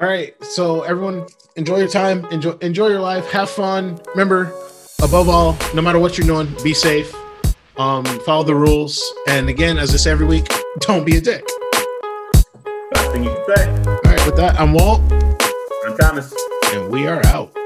All right, so everyone, enjoy your time, enjoy enjoy your life, have fun. Remember, above all, no matter what you're doing, be safe. Um, follow the rules, and again, as I say every week, don't be a dick. Best thing you can say. All right, with that, I'm Walt, I'm Thomas. and we are out.